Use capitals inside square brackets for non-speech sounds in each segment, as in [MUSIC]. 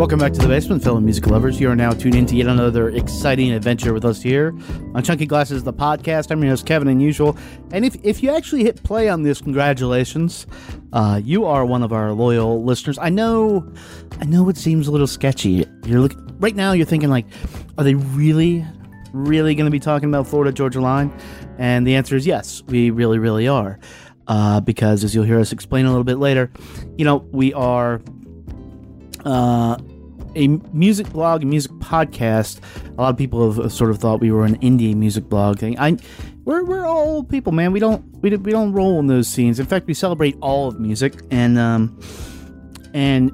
Welcome back to the basement, fellow music lovers. You are now tuned in to yet another exciting adventure with us here on Chunky Glasses, the podcast. I'm your host, Kevin, and usual. And if, if you actually hit play on this, congratulations. Uh, you are one of our loyal listeners. I know, I know it seems a little sketchy. You're look right now. You're thinking like, are they really, really going to be talking about Florida Georgia Line? And the answer is yes. We really, really are. Uh, because as you'll hear us explain a little bit later, you know, we are uh, a music blog, a music podcast. A lot of people have sort of thought we were an indie music blog thing. I, we're, we're all old people, man. We don't we, we don't roll in those scenes. In fact, we celebrate all of music, and um, and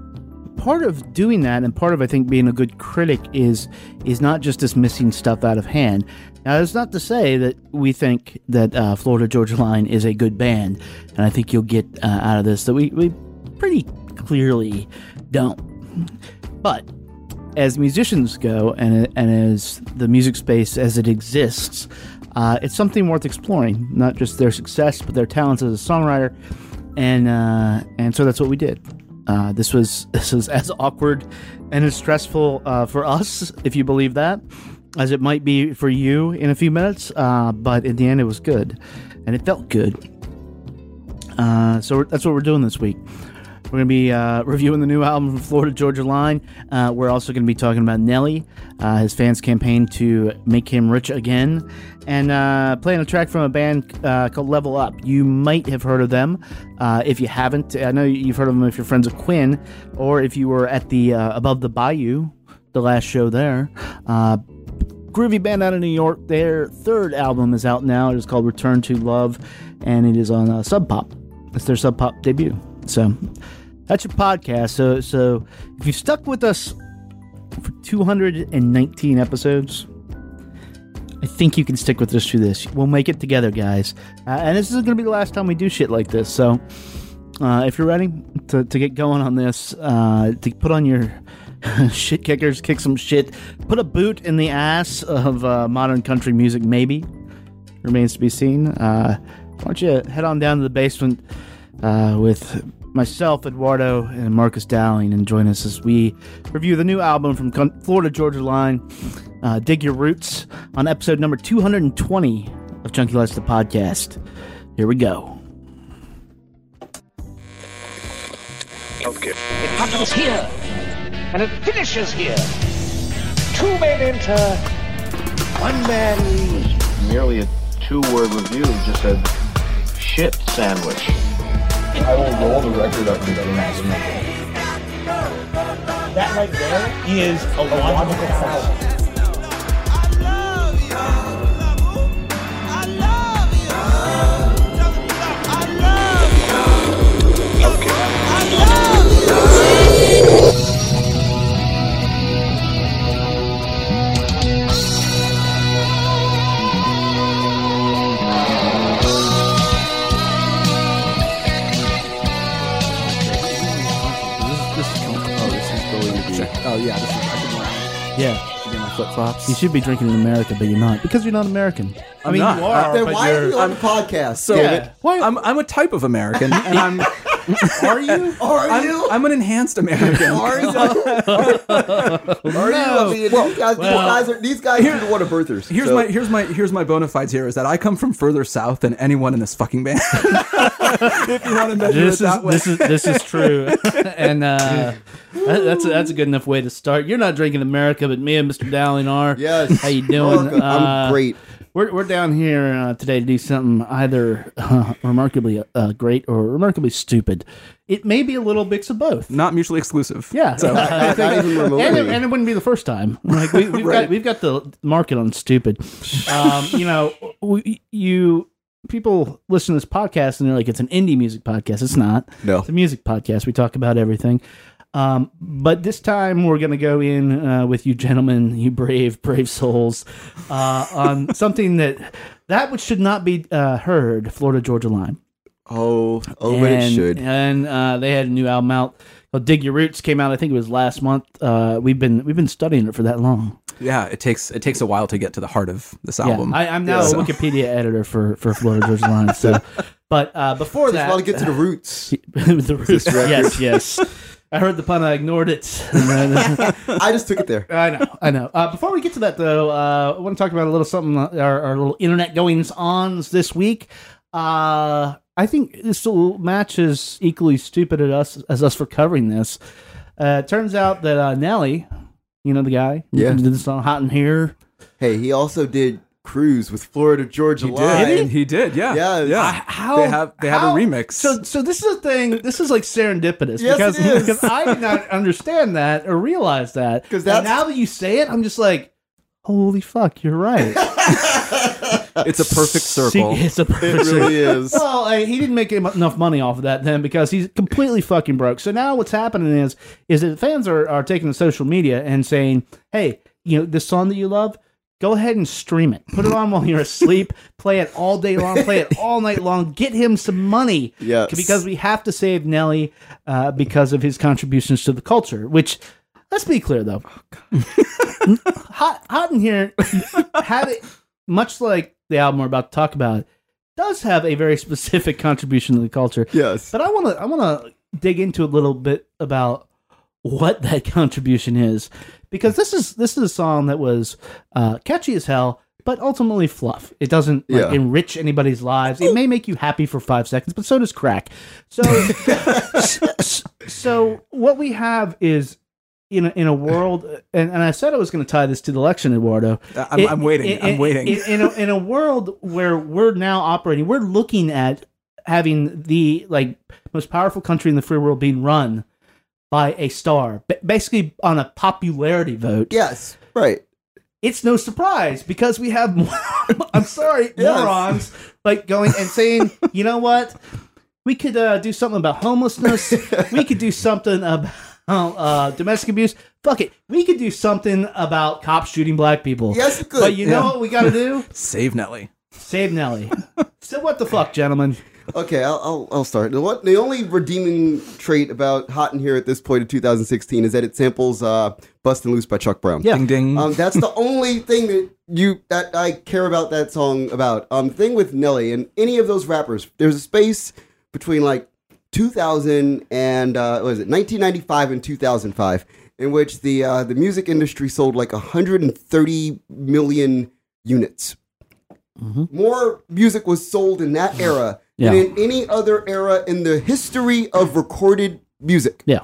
part of doing that, and part of I think being a good critic is is not just dismissing stuff out of hand. Now, that's not to say that we think that uh, Florida Georgia Line is a good band, and I think you'll get uh, out of this that we, we pretty clearly don't. But as musicians go, and and as the music space as it exists, uh, it's something worth exploring. Not just their success, but their talents as a songwriter, and uh, and so that's what we did. Uh, this was [LAUGHS] this was as awkward and as stressful uh, for us, if you believe that, as it might be for you in a few minutes. Uh, but in the end, it was good, and it felt good. Uh, so that's what we're doing this week. We're going to be uh, reviewing the new album from Florida Georgia Line. Uh, we're also going to be talking about Nelly, uh, his fans' campaign to make him rich again, and uh, playing a track from a band uh, called LVL UP. You might have heard of them. Uh, if you haven't, I know you've heard of them if you're friends of Quinn, or if you were at the Above the Bayou, the last show there. groovy band out of New York. Their third album is out now. It is called Return to Love, and it is on Sub Pop. It's their Sub Pop debut. So that's your podcast. So so if you've stuck with us for 219 episodes, I think you can stick with us through this. We'll make it together, guys. Uh, and this is going to be the last time we do shit like this. So uh, if you're ready to, to get going on this, uh, to put on your [LAUGHS] shit kickers, kick some shit, put a boot in the ass of uh, modern country music, maybe remains to be seen. Uh, why don't you head on down to the basement uh, with myself, Eduardo, and Marcus Dowling, and join us as we review the new album from Florida Georgia Line, uh, Dig Your Roots, on episode number 220 of Chunky Glasses Podcast. Here we go. Okay. It happens here, and it finishes here. Two men enter, one man leaves. Merely a two-word review just said, shit sandwich. I will roll the record up and down That right there is a logical fallacy. Yeah, this is. I should wear. Yeah. Should get my flip flops. You should be drinking in America, but you're not because you're not American. I mean, not. you are. Then but why are you're- you on the podcast? So Yeah. Why- I'm I'm a type of American, and I'm [LAUGHS] are you? Are I'm, you? I'm an enhanced American. are [LAUGHS] you? are you? I mean, these guys, these guys are these guys are the water birthers. Here's so- my here's my here's my bona fides here is that I come from further south than anyone in this fucking band. [LAUGHS] if you want to measure This it is that way. this is this is true, [LAUGHS] and uh, that, that's a, that's a good enough way to start. You're not drinking America, but me and Mr. Dowling are. Yes. How you doing? Welcome. I'm Uh, great. We're, we're down here uh, today to do something either uh, remarkably uh, great or remarkably stupid. It may be a little mix of both. not mutually exclusive. Yeah, [LAUGHS] So [LAUGHS] I think- Not even remotely. and, it, and it wouldn't be the first time. [LAUGHS] Like we, we've Right. got we've got the market on stupid. Um, you know, we, you people listen to this podcast and they're like, it's an indie music podcast. It's not. No. It's a music podcast. We talk about everything. Um, but this time we're going to go in uh, with you gentlemen, you brave, brave souls, uh, on [LAUGHS] something that that which should not be uh, heard. Florida Georgia Line. Oh, oh, but it And- should. And uh, they had a new album out. called Dig Your Roots came out. I think it was last month. Uh, we've been we've been studying it for that long. yeah, it takes it takes a while to get to the heart of this Yeah, album. I, I'm now So- a Wikipedia [LAUGHS] editor for for Florida Georgia Line. So, [LAUGHS] but uh, before that, want to get to the roots. the roots. Yes, yes. I heard the pun. I ignored it. And [LAUGHS] then- I just took it there. [LAUGHS] I know, I know. Uh, before we get to that, though, uh, I want to talk about a little something. uh, Our, our little internet goings ons this week. Uh, I think this little match is equally stupid at us as us for covering this. Uh, it turns out that uh, Nelly, you know the guy, Yeah. who did the song "Hot in Here." Hey, he also did Cruise with Florida Georgia He Line. did. He did. Yeah. Yeah, Yeah. I- how they have they have a remix. So, so this is a thing. This is like serendipitous Yes, because it is. because I did not understand that or realize that because now that you say it, I'm just like, holy fuck, you're right. [LAUGHS] it's a perfect See, circle. it's a It perfect circle. really is. Well, I, he didn't make enough money off of that then because he's completely fucking broke. So now what's happening is is that fans are, are taking to social media and saying, "Hey, you know this song that you love, go ahead and stream it. Put it on while you're asleep. [LAUGHS] Play it all day long. Play it all night long. Get him some money. Yes. because we have to save Nelly uh, because of his contributions to the culture. Which, let's be clear though, [LAUGHS] hot hot in here had it much like the album we're about to talk about does have a very specific contribution to the culture. Yes. But I want to I want to dig into a little bit about what that [LAUGHS] contribution is because this is this is a song that was uh, catchy as hell, but ultimately fluff. It doesn't like, Yeah. enrich anybody's lives. It may make you happy for five seconds, but so does crack. So [LAUGHS] so what we have is. In a, in a world, and, and I said I was going to tie this to the election, Eduardo. I'm- It- I'm waiting. it- I'm waiting. it- in a, in a world where we're now operating, we're looking at having the like most powerful country in the free world being run by a star, ba- basically on a popularity vote. Yes. Right. It's no surprise because we have, [LAUGHS] I'm sorry, [LAUGHS] Yes. morons like going and saying, you know what, we could uh, do something about homelessness. we could do something about uh, domestic abuse. Fuck it, we could do something about cops shooting black people. Yes, could. But you know what we got to do? [LAUGHS] Save Nelly. Save Nelly. so what the fuck, gentlemen? Okay, I'll, I'll, I'll start. The, what, the only redeeming trait about Hot in Here at this point in 2016 is that it samples uh, Bustin' Loose by Chuck Brown. Yeah. Ding ding. Um, that's the only thing that you that I care about that song about. Um, thing with Nelly and any of those rappers, there's a space between like 2000 and uh, what is it 1995 and 2005 in which the uh, the music industry sold like 130 million units. More music was sold in that era Yeah. than in any other era in the history of recorded music Yeah.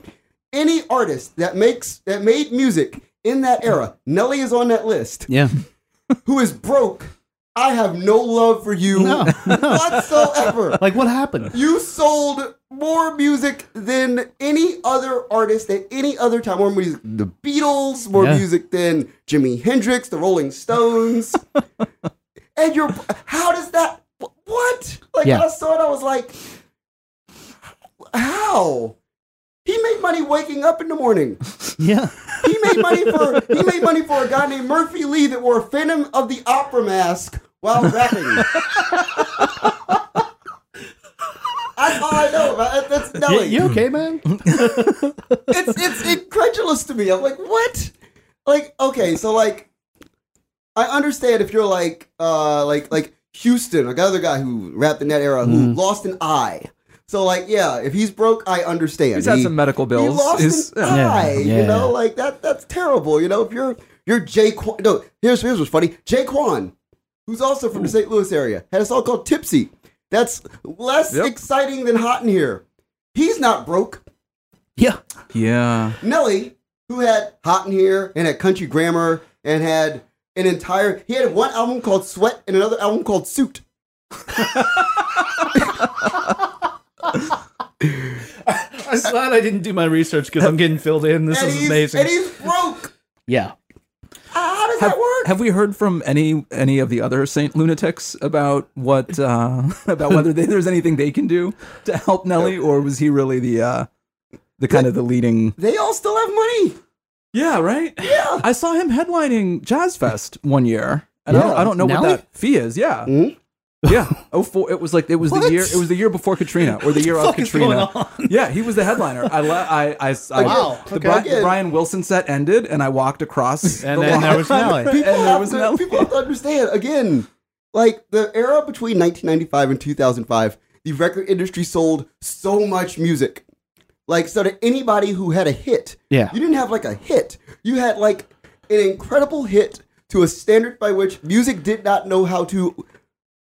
any artist that makes that made music in that era, Nelly is on that list, Yeah. [LAUGHS] who is broke. I have no love for you No, whatsoever. [LAUGHS] Like what happened? You sold more music than any other artist at any other time. More music the Beatles, more Yeah. music than Jimi Hendrix, the Rolling Stones. [LAUGHS] and you're how does that what? Like Yeah. when I saw it, I was like, how? He made money waking up in the morning. [LAUGHS] Yeah. He made money for he made money for a guy named Murphy Lee that wore a Phantom of the Opera mask while rapping. [LAUGHS] That's all I know about it. That's You, Nelly. you okay, man? [LAUGHS] It's it's incredulous to me. I'm like, what? Like, okay, so like, I understand if you're like, uh, like like Houston, like other guy who rapped in that era who mm-hmm. lost an eye. So like, yeah, if he's broke, I understand. He's had He- some medical he bills. lost He's- an yeah. eye. Yeah. You know, like that. That's terrible. You know, if you're you're J-Kwon. No, here's here's what's funny. J-Kwon, who's also from the St. Louis area, had a song called Tipsy. That's less Yep. exciting than Hot in Here. He's not broke. Yeah. Yeah. Nelly, who had Hot in Here and had Country Grammar and had an entire, he had one album called Sweat and another album called Suit. I'm glad I didn't do my research because I'm getting filled in. This and is amazing. And he's broke. yeah. How does Have, that work? have we heard from any any of the other Saint lunatics about what uh, [LAUGHS] about whether they, there's anything they can do to help Nelly, or was he really the uh, the kind of the leading? they all still have money. Yeah, right. Yeah. I saw him headlining Jazz Fest one year, and I, don't, I don't know Nelly? what that fee is. Yeah, Mhm. yeah. Oh, four. It was like it was What? the year. It was the year before Katrina, or the [LAUGHS] year of Katrina. [LAUGHS] Yeah, he was the headliner. I le- I I, I Wow. The, Okay. Bri- the Brian Wilson set ended, and I walked across, [LAUGHS] And the then there was Nelly. and there was to, Nelly. people have to understand, again, like the era between 1995 and 2005, the record industry sold so much music. Like so that anybody who had a hit, Yeah. you didn't have like a hit. You had like an incredible hit to a standard by which music did not know how to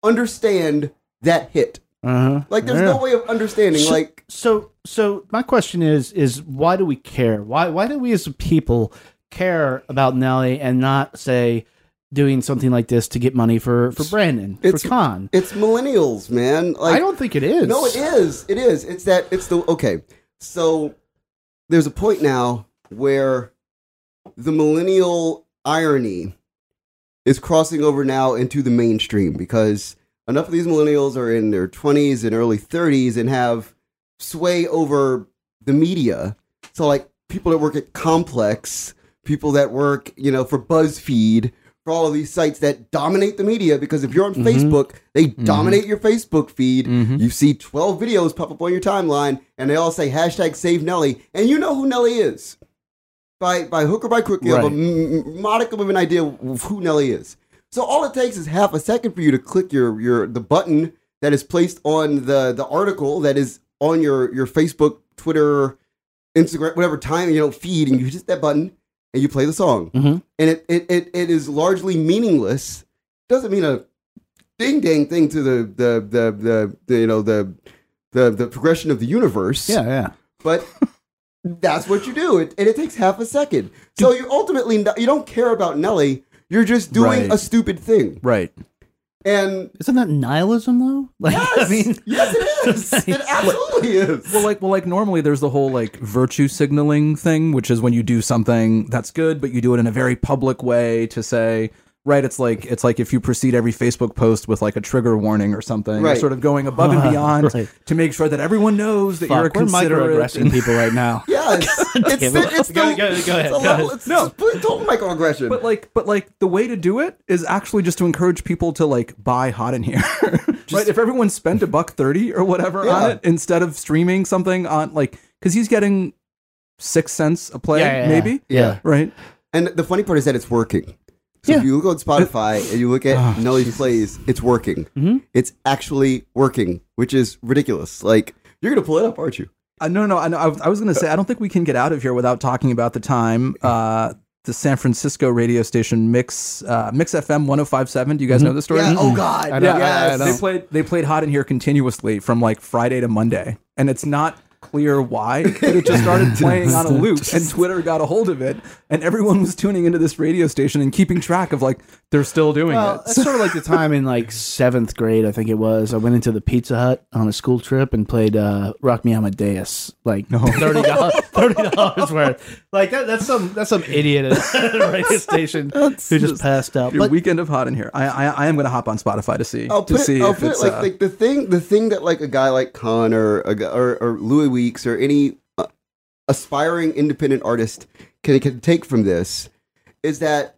understand that hit. Uh-huh. Like there's Yeah. no way of understanding. So- like so so my question is is why do we care why why do we as a people care about nelly and not say doing something like this to get money for for brandon It's- for con it's millennials, man. Like i don't think it is No, it is. It is. It's that. It's the okay. So there's a point now where the millennial irony is crossing over now into the mainstream because enough of these millennials are in their 20s and early 30s and have sway over the media. So like people that work at Complex, people that work, you know, for BuzzFeed, for all of these sites that dominate the media because if you're on Facebook, they dominate your Facebook feed. Mhm. You see 12 videos pop up on your timeline and they all say hashtag save Nelly. And you know who Nelly is. By, by hook or by crook, you have a Right. m- modicum of an idea of who Nelly is. So all it takes is half a second for you to click your, your the button that is placed on the, the article that is on your, your Facebook, Twitter, Instagram, whatever time, you know, feed, and you hit that button and you play the song. Mhm. And it, it, it, it is largely meaningless. Doesn't mean a ding dang thing to the, the, the, the, the you know, the, the, the progression of the universe yeah yeah but [LAUGHS] that's what you do it, and it takes half a second so you ultimately you don't care about nelly you're just doing Right. a stupid thing Right. and isn't that nihilism though [LAUGHS] like yes, i mean yes it is [LAUGHS] it absolutely is Well, like, well, like normally there's the whole like virtue signaling thing, which is when you do something that's good, but you do it in a very public way to say, right? It's like it's like if you precede every Facebook post with like a trigger warning or something, you're Right. sort of going above and [LAUGHS] beyond Right. to make sure that everyone knows that you're a fuck, we're microaggressing people right now [LAUGHS] yes it's, damn it. it's, Go- the- go- go ahead, it's a go level- ahead. it's No. just total microaggression But like, but like, the way to do it is actually just to encourage people to like buy Hot in Here, right? If everyone spent a buck thirty or whatever on it instead of streaming something on like, because he's getting six cents a play, Yeah, yeah, maybe, yeah. right? and the funny part is that it's working so Yeah. if you look on spotify and you look at Oh, nelly's plays it's working Mhm. it's actually working which is ridiculous like you're gonna pull it up aren't you Uh, no, no, I, know, I, was- I was going to say, I don't think we can get out of here without talking about the time uh, the San Francisco radio station Mix uh, Mix FM 1057. Do you guys know the story? yeah. Oh god. I know, I- yes. They played they played Hot in Here continuously from like Friday to Monday, and it's not clear why, but it just started [LAUGHS] playing on a loop, and Twitter got a hold of it, and everyone was tuning into this radio station and keeping track of like they're still doing Well, it. It's sort of like the time in like seventh grade, I think it was. I went into the Pizza Hut on a school trip and played uh, "Rock Me Amadeus," like thirty dollars, [LAUGHS] thirty dollars worth. Like that, that's some that's some idiot at a [LAUGHS] radio station who just passed out. Your But weekend of Hot in Here. I I, I am going to hop on Spotify to see I'll to put see it, I'll if put it it's like, uh, like the thing the thing that like a guy like Khan or or, or Louis Weeks or any uh, aspiring independent artist can can take from this is that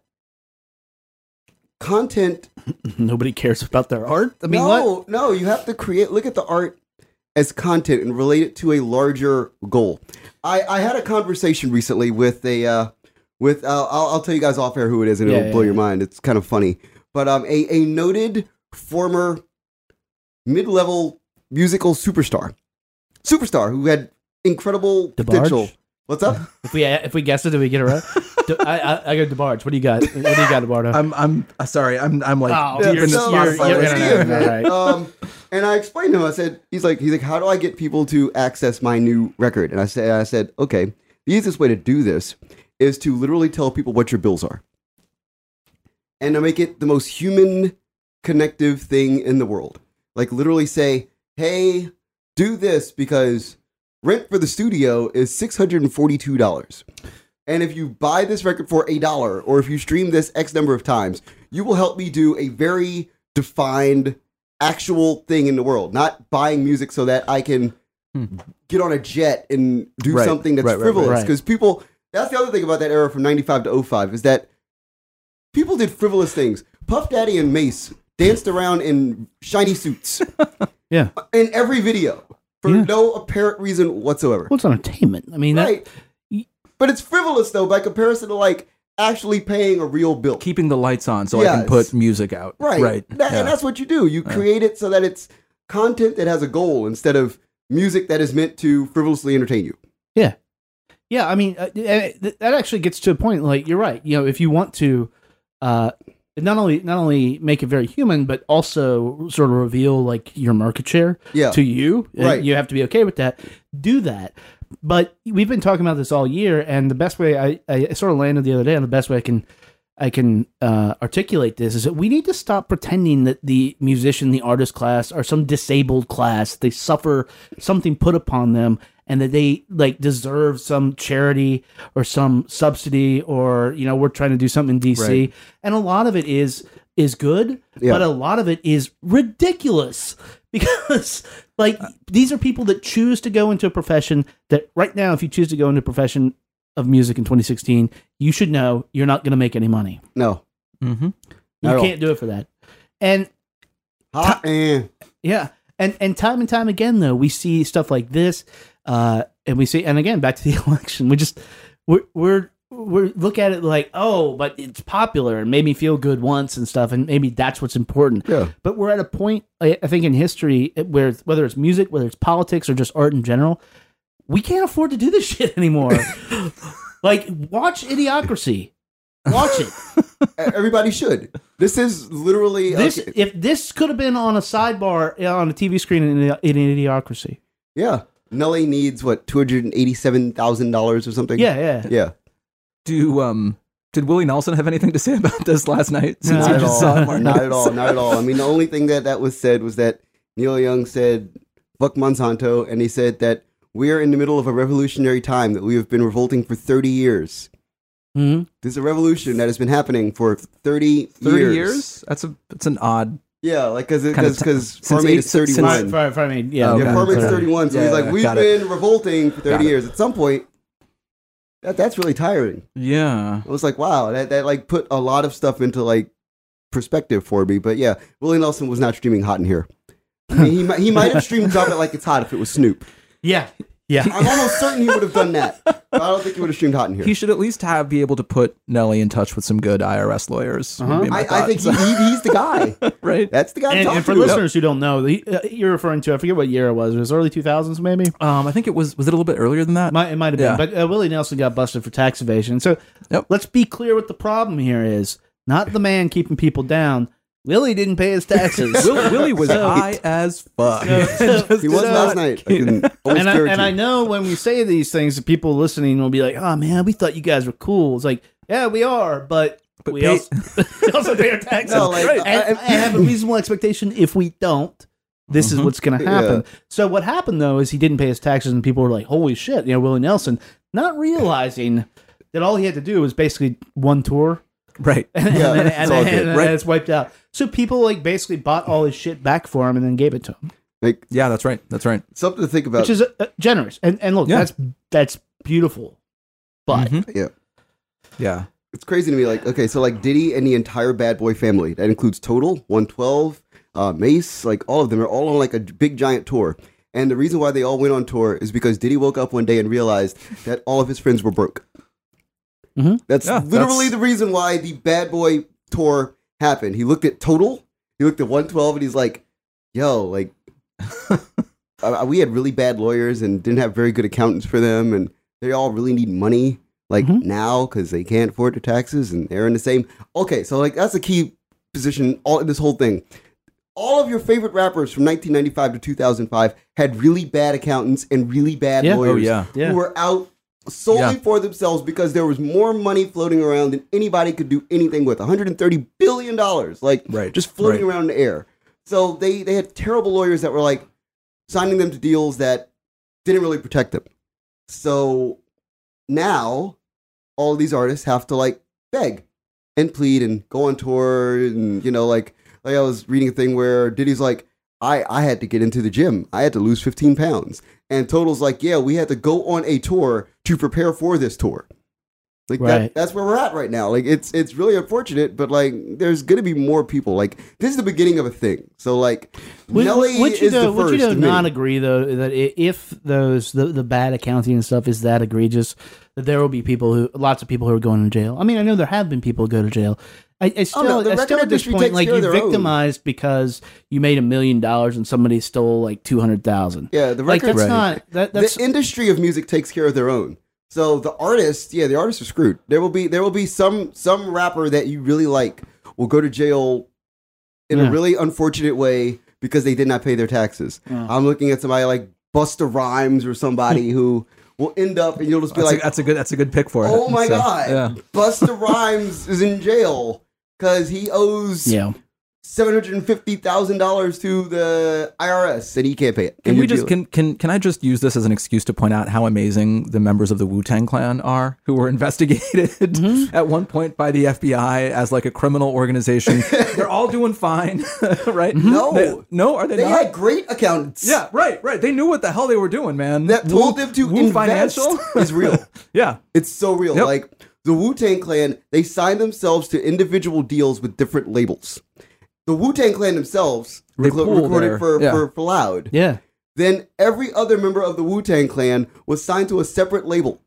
content [LAUGHS] nobody cares about their art. I mean, no what? no you have to create look at the art as content and relate it to a larger goal. I I had a conversation recently with a uh, with uh, I'll I'll tell you guys off air who it is and Yeah, it'll yeah, blow yeah. your mind. It's kind of funny, but um a a noted former mid level musical superstar, superstar who had incredible DeBarge? potential. What's up? [LAUGHS] If we if we guess it, did we get it right? D- I, I I go DeBarge. What do you got? What do you got, Eduardo? I'm I'm uh, sorry. I'm I'm like Oh, deep you're in the so- Spotify. you're- you're list. internet. Right. [LAUGHS] Um, and I explained to him. I said, he's like, he's like, how do I get people to access my new record? And I said, I said, okay, the easiest way to do this is to literally tell people what your bills are, and to make it the most human, connective thing in the world. Like literally say, hey, do this because rent for the studio is six hundred and forty-two dollars. And if you buy this record for a dollar, or if you stream this X number of times, you will help me do a very defined, actual thing in the world. Not buying music so that I can hmm. get on a jet and do Right, something that's right, right, right. frivolous. Right. Because people, that's the other thing about that era from 95 to 05 is that people did frivolous things. Puff Daddy and Mase danced around in shiny suits [LAUGHS] yeah. in every video for Yeah. no apparent reason whatsoever. What's entertainment? I mean, that, Right. But it's frivolous though by comparison to like actually paying a real bill. Keeping the lights on so I can put music out. right. Right. That- yeah. And that's what you do. You create it so that it's content that has a goal instead of music that is meant to frivolously entertain you. Yeah, yeah. I mean, uh, uh, th- that actually gets to a point. Like you're right. You know, if you want to, uh, not only not only make it very human, but also sort of reveal like your market share Yeah. to you. Right. You have to be okay with that. Do that. But we've been talking about this all year, and the best way I, I sort of landed the other day, and the best way I can I can uh, articulate this is that we need to stop pretending that the musician, the artist class, are some disabled class. They suffer something put upon them, and that they like deserve some charity or some subsidy, or you know, we're trying to do something in DC, Right. and a lot of it is is good, Yeah. but a lot of it is ridiculous [LAUGHS] because like these are people that choose to go into a profession that right now, if you choose to go into a profession of music in 2016, you should know you're not going to make any money. No. Mm-hmm. You Not all. can't do it for that. And Hot eh. yeah, and and time and time again though we see stuff like this, uh, and we see and again back to the [LAUGHS] election, we just we're we're we look at it like oh, but it's popular and made me feel good once and stuff, and maybe that's what's important. Yeah. But we're at a point I I think in history where whether it's music, whether it's politics, or just art in general, we can't afford to do this [LAUGHS] shit anymore. [LAUGHS] like watch Idiocracy. Watch it. Everybody should. This is literally This okay, if this could have been on a sidebar on a TV screen in, in Idiocracy. yeah. Nelly needs what two hundred and eighty-seven thousand dollars or something. Yeah, yeah. yeah. Do um did Willie Nelson have anything to say [LAUGHS] about this last night? Since Not at just all. saw not at all. Not at all. I mean, the only thing that that was said was that Neil Young said, "Fuck Monsanto," and he said that we are in the middle of a revolutionary time that we have been revolting for thirty years. Mhm. This is a revolution that has been happening for thirty Thirty years. years? That's a that's an odd. Yeah, like because Kinda because t- because since Farm Aid eight- is since- thirty-one. since- Fire, fire, fire, yeah. Oh, Yeah. Farm Aid's 31. So Yeah, he's like, we've got it. been revolting for 30 Got it. years. At some point, that, that's really tiring. Yeah. I was like, wow, that, that like put a lot of stuff into like perspective for me. But yeah, Willie Nelson was not streaming hot in here. I mean, he, might, he might have streamed Drop It Like It's Hot if it was Snoop. yeah, yeah. I'm almost certain he would have done that. But I don't think he would have streamed hot in here. He should at least have be able to put Nelly in touch with some good IRS lawyers. Uh-huh. I, I think he, he, he's the guy. [LAUGHS] right. That's the guy And, talk and for to. listeners who don't know, the, uh, you're referring to I forget what year it was. It was early 2000s, maybe. Um, I think it was was it a little bit earlier than that? Might, it might have Yeah. been, but uh, Willie Nelson got busted for tax evasion. So Yep. let's be clear what the problem here is. Not the man keeping people down. Willie didn't pay his taxes. [LAUGHS] Will, Willie was So- high as fuck. So- [LAUGHS] He was [LAUGHS] so- last night. I and I, and I know when we say these things, the people listening will be like, "Oh man, we thought you guys were cool." It's like, yeah, we are, but, But we, pay- also, we also pay our taxes. No, like, and, I- and I have a reasonable expectation. If we don't, this is Mhm. what's going to happen. So what happened though is he didn't pay his taxes, and people were like, "Holy shit!" You know, Willie Nelson, not realizing that all he had to do was basically one tour, right. [LAUGHS] and, Yeah, and, it's and, and, good. and Right. it's wiped out. So people like basically bought all his shit back for him and then gave it to him. like Yeah, that's right. That's right. something to think about. which is uh, generous. And and look, Yeah. that's that's beautiful. But Mhm. Yeah. Yeah. it's crazy to me. Like, okay, so like Diddy and the entire Bad Boy family, that includes Total, 112, uh, Mase, like all of them are all on like a big giant tour. And the reason why they all went on tour is because Diddy woke up one day and realized that all of his friends were broke. Mhm. That's Yeah, literally that's- the reason why the Bad Boy tour happened. He looked at Total, he looked at 112, and he's like, yo, like, [LAUGHS] uh, we had really bad lawyers and didn't have very good accountants for them, and they all really need money like Mhm. now because they can't afford their taxes and they're in the same. Okay, so like that's a key position all in this whole thing. All of your favorite rappers from 1995 to 2005 had really bad accountants and really bad Yeah. Oh, lawyers yeah. Yeah. who were out solely Yeah. for themselves because there was more money floating around than anybody could do anything with. 130 billion dollars, like Right. just floating Right. around in the air. So they they had terrible lawyers that were like signing them to deals that didn't really protect them. So now all these artists have to like beg and plead and go on tour and you know like like I was reading a thing where Diddy's like I I had to get into the gym. I had to lose 15 pounds. And Total's like, "Yeah, we had to go on a tour to prepare for this tour." Like Right. that, that's where we're at right now. Like it's it's really unfortunate, but like there's gonna be more people. Like this is the beginning of a thing. So like would, Nelly would you the would first. you many. not agree though that if those the, the bad accounting and stuff is that egregious, that there will be people who lots of people who are going to jail. I mean, I know there have been people who go to jail, I, I oh, still, no, the I still at this point, like you're own. victimized because you made a million dollars and somebody stole like two hundred thousand. Yeah, the like record that's not that, that's the industry of music takes care of their own. So the artists, yeah, the artists are screwed. There will be there will be some some rapper that you really like will go to jail in Yeah. a really unfortunate way because they did not pay their taxes. I'm looking at somebody like Busta Rhymes or somebody [LAUGHS] who will end up and you'll just be That's, like, a, that's a good. That's a good pick for it. "Oh my So, god, Yeah. Busta Rhymes is in jail because he owes yeah. seven hundred and fifty thousand dollars to the IRS and he can't pay it." Can And we just can can can I just use this as an excuse to point out how amazing the members of the Wu Tang Clan are, who were [LAUGHS] investigated Mm-hmm. at one point by the FBI as like a criminal organization? [LAUGHS] They're all doing fine, [LAUGHS] right? No. They- no, are they, They not? had great accountants. yeah, right, right. They knew what the hell they were doing, man. that Wu- told them to Wu invest Financial is real. yeah, It's so real. Yep. Like the Wu Tang Clan, they signed themselves to individual deals with different labels. The Wu Tang Clan themselves They recorded pool recorded for, yeah. for, for Loud. Yeah. Then every other member of the Wu Tang Clan was signed to a separate label.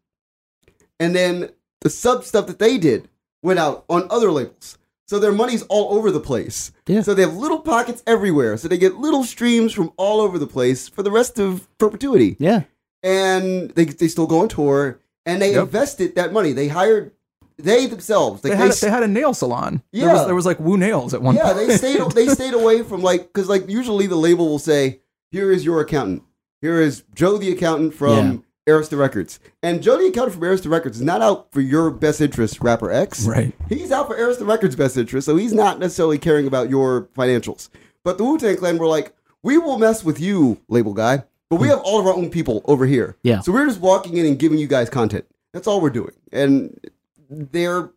And then the sub stuff that they did went out on other labels. So their money's all over the place. Yeah. So they have little pockets everywhere. So they get little streams from all over the place for the rest of perpetuity Yeah. and they they still go on tour and they Yep. invested that money. They hired they themselves. Like they they, had s- they had a nail salon. there Yeah. was, there was like Wu nails at one yeah, point. they stayed [LAUGHS] they stayed away from like because like usually the label will say, "Here is your accountant. Here is Joe the accountant from Arista Records." And Joe the accountant from Arista Records is not out for your best interest, rapper X. Right. He's out for Arista Records' best interest, so he's not necessarily caring about your financials. But the Wu Tang Clan were like, "We will mess with you, label guy." But we have all of our own people over here. Yeah. So we're just walking in and giving you guys content. That's all we're doing. And they're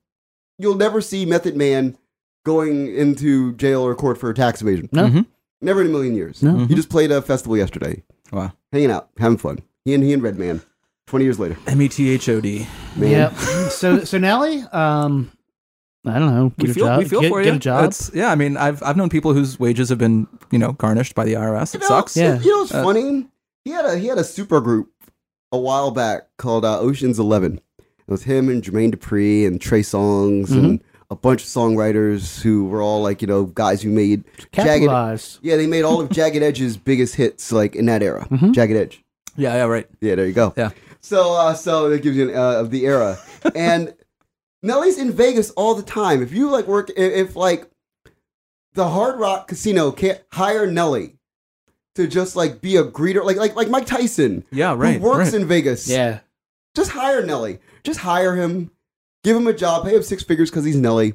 you'll never see Method Man going into jail or court for tax evasion. No. Mhm. Never in a million years. No. He just played a festival yesterday, Wow. hanging out, having fun. He and he and Redman. Twenty years later, M E T H O D. man. Yep. [LAUGHS] so so Nelly, um, I don't know. Get We a feel job. we feel get, for get you. a job. It's- yeah, I mean, I've I've known people whose wages have been you know garnished by the IRS. It You know, sucks. Yeah. You know what's Uh, funny? He had a he had a super group a while back called uh, Ocean's Eleven. It was him and Jermaine Dupri and Trey Songz and a bunch of songwriters who were all like you know guys who made jagged. Yeah, they made all of Jagged Edge's biggest hits like in that era. Jagged Edge. Yeah, yeah, right. Yeah, there you go. Yeah. So, uh, so that gives you an, uh, of the era, [LAUGHS] and Nelly's in Vegas all the time. If you like work, if, if like the Hard Rock Casino can't hire Nelly to just like be a greeter, like like like Mike Tyson, Yeah, right. who works right. in Vegas, Yeah. just hire Nelly. Just hire him, give him a job, pay him six figures because he's Nelly.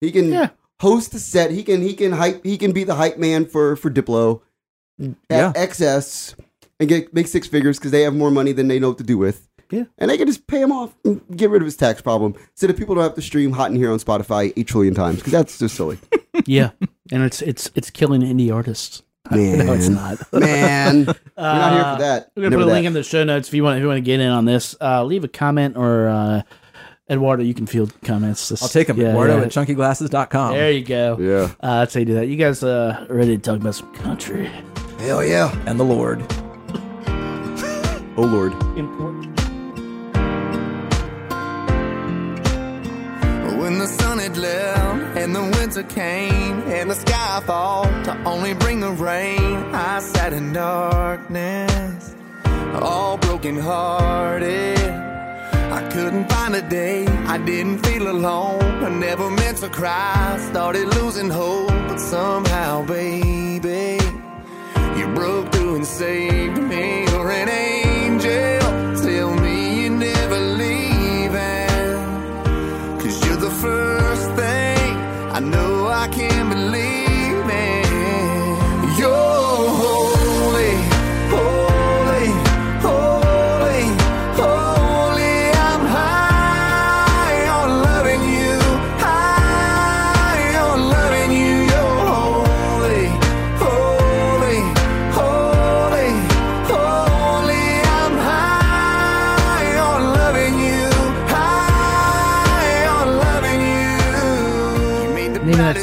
He can Yeah. host the set. He can he can hype. He can be the hype man for for Diplo, Yeah. at XS, and get make six figures because they have more money than they know what to do with. Yeah. and they can just pay him off and get rid of his tax problem, so that people don't have to stream "Hot in Here" on Spotify eight trillion times because that's just silly. [LAUGHS] Yeah. [LAUGHS] and it's it's it's killing indie artists. Man, [LAUGHS] No, it's not. [LAUGHS] man, you're not here for that. We're gonna Never put a that. link in the show notes if you want if you want to get in on this. Uh, leave a comment or uh, Eduardo, you can field comments. This- I'll take them. Yeah, Eduardo yeah. at chunkyglasses.com. There you go. Yeah, Uh, that's how you do that. You guys uh, ready to talk about some country? hell yeah. and the Lord. Oh lord. When the sun had left and the winter came and the sky fall to only bring the rain, I sat in darkness, all broken hearted. I couldn't find a day, I didn't feel alone. I never meant to cry, started losing hope, but somehow, baby, you broke through and saved me. You're an angel, I know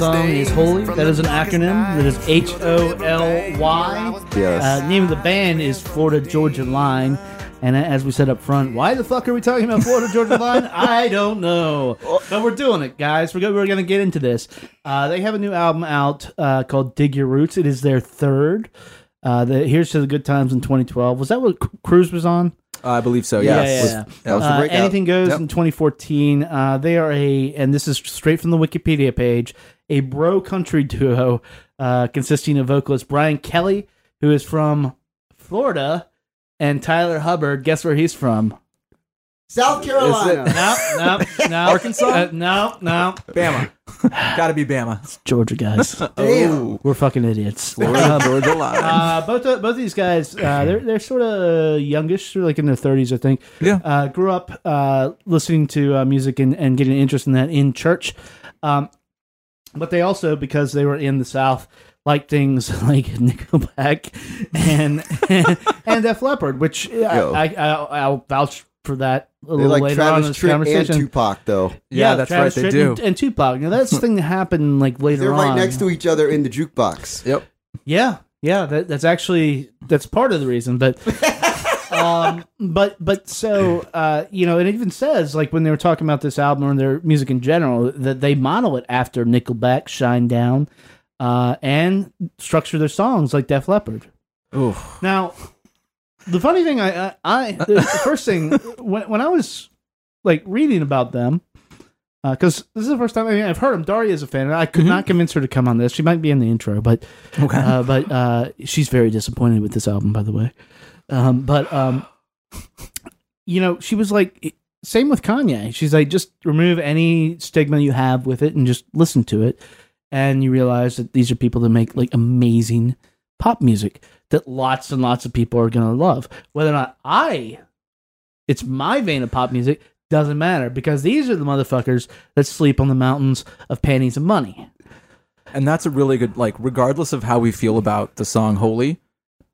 song is Holy. That is an acronym. That is H O L Y. Yes. Uh, name of the band is Florida Georgia Line. And as we said up front, why the fuck are we talking about Florida Georgia Line? [LAUGHS] I don't know. But we're doing it, guys. We're, go- we're going to get into this. Uh, they have a new album out uh, called Dig Your Roots. It is their third. Uh, the Here's to the Good Times in 2012. Was that what C- Cruise was on? I believe so. Yeah, Yes. yeah, yeah. That was the Uh, breakout. Anything Goes Yep. in 2014. Uh, they are a, and this is straight from the Wikipedia page, a bro country duo uh, consisting of vocalist Brian Kelley, who is from Florida, and Tyler Hubbard. Guess where he's from? South Carolina. No, no, no. Arkansas? Uh, no, no. Bama. Gotta be Bama. It's Georgia guys. [LAUGHS] Damn. We're fucking idiots. Florida, Georgia line. uh, both of, both of these guys, uh, they're they're sort of youngish, they're like in their thirties, I think. Yeah. Uh, grew up uh, listening to uh, music and, and getting an interest in that in church, um, but they also because they were in the South like things [LAUGHS] like Nickelback and [LAUGHS] and Def Leppard, which uh, I, I, I, i'll vouch for that a They little like later on in Travis this Tritt and conversation. Tupac, though. yeah, that's Travis right. They do. And, and Tupac. Now that's [LAUGHS] the thing that happened like later They're on. right next to each other in the jukebox. Yep. Yeah, yeah, that, that's actually that's part of the reason, but um, but but so uh, you know, it even says like when they were talking about this album or their music in general that they model it after Nickelback, Shinedown, uh, and structure their songs like Def Leppard. Ooh. Now, the funny thing, I, I, I the first thing when when I was like reading about them, because this is the first time I mean, I've heard them. Daria is a fan, and I could not convince her to come on this. She might be in the intro, but Okay. uh, but uh, she's very disappointed with this album, by the way. Um, but um, you know, she was like, same with Kanye. She's like, just remove any stigma you have with it and just listen to it, and you realize that these are people that make like amazing pop music that lots and lots of people are gonna love. Whether or not I, it's my vein of pop music. Doesn't matter because these are the motherfuckers that sleep on the mountains of panties and money. and that's a really good like regardless of how we feel about the song holy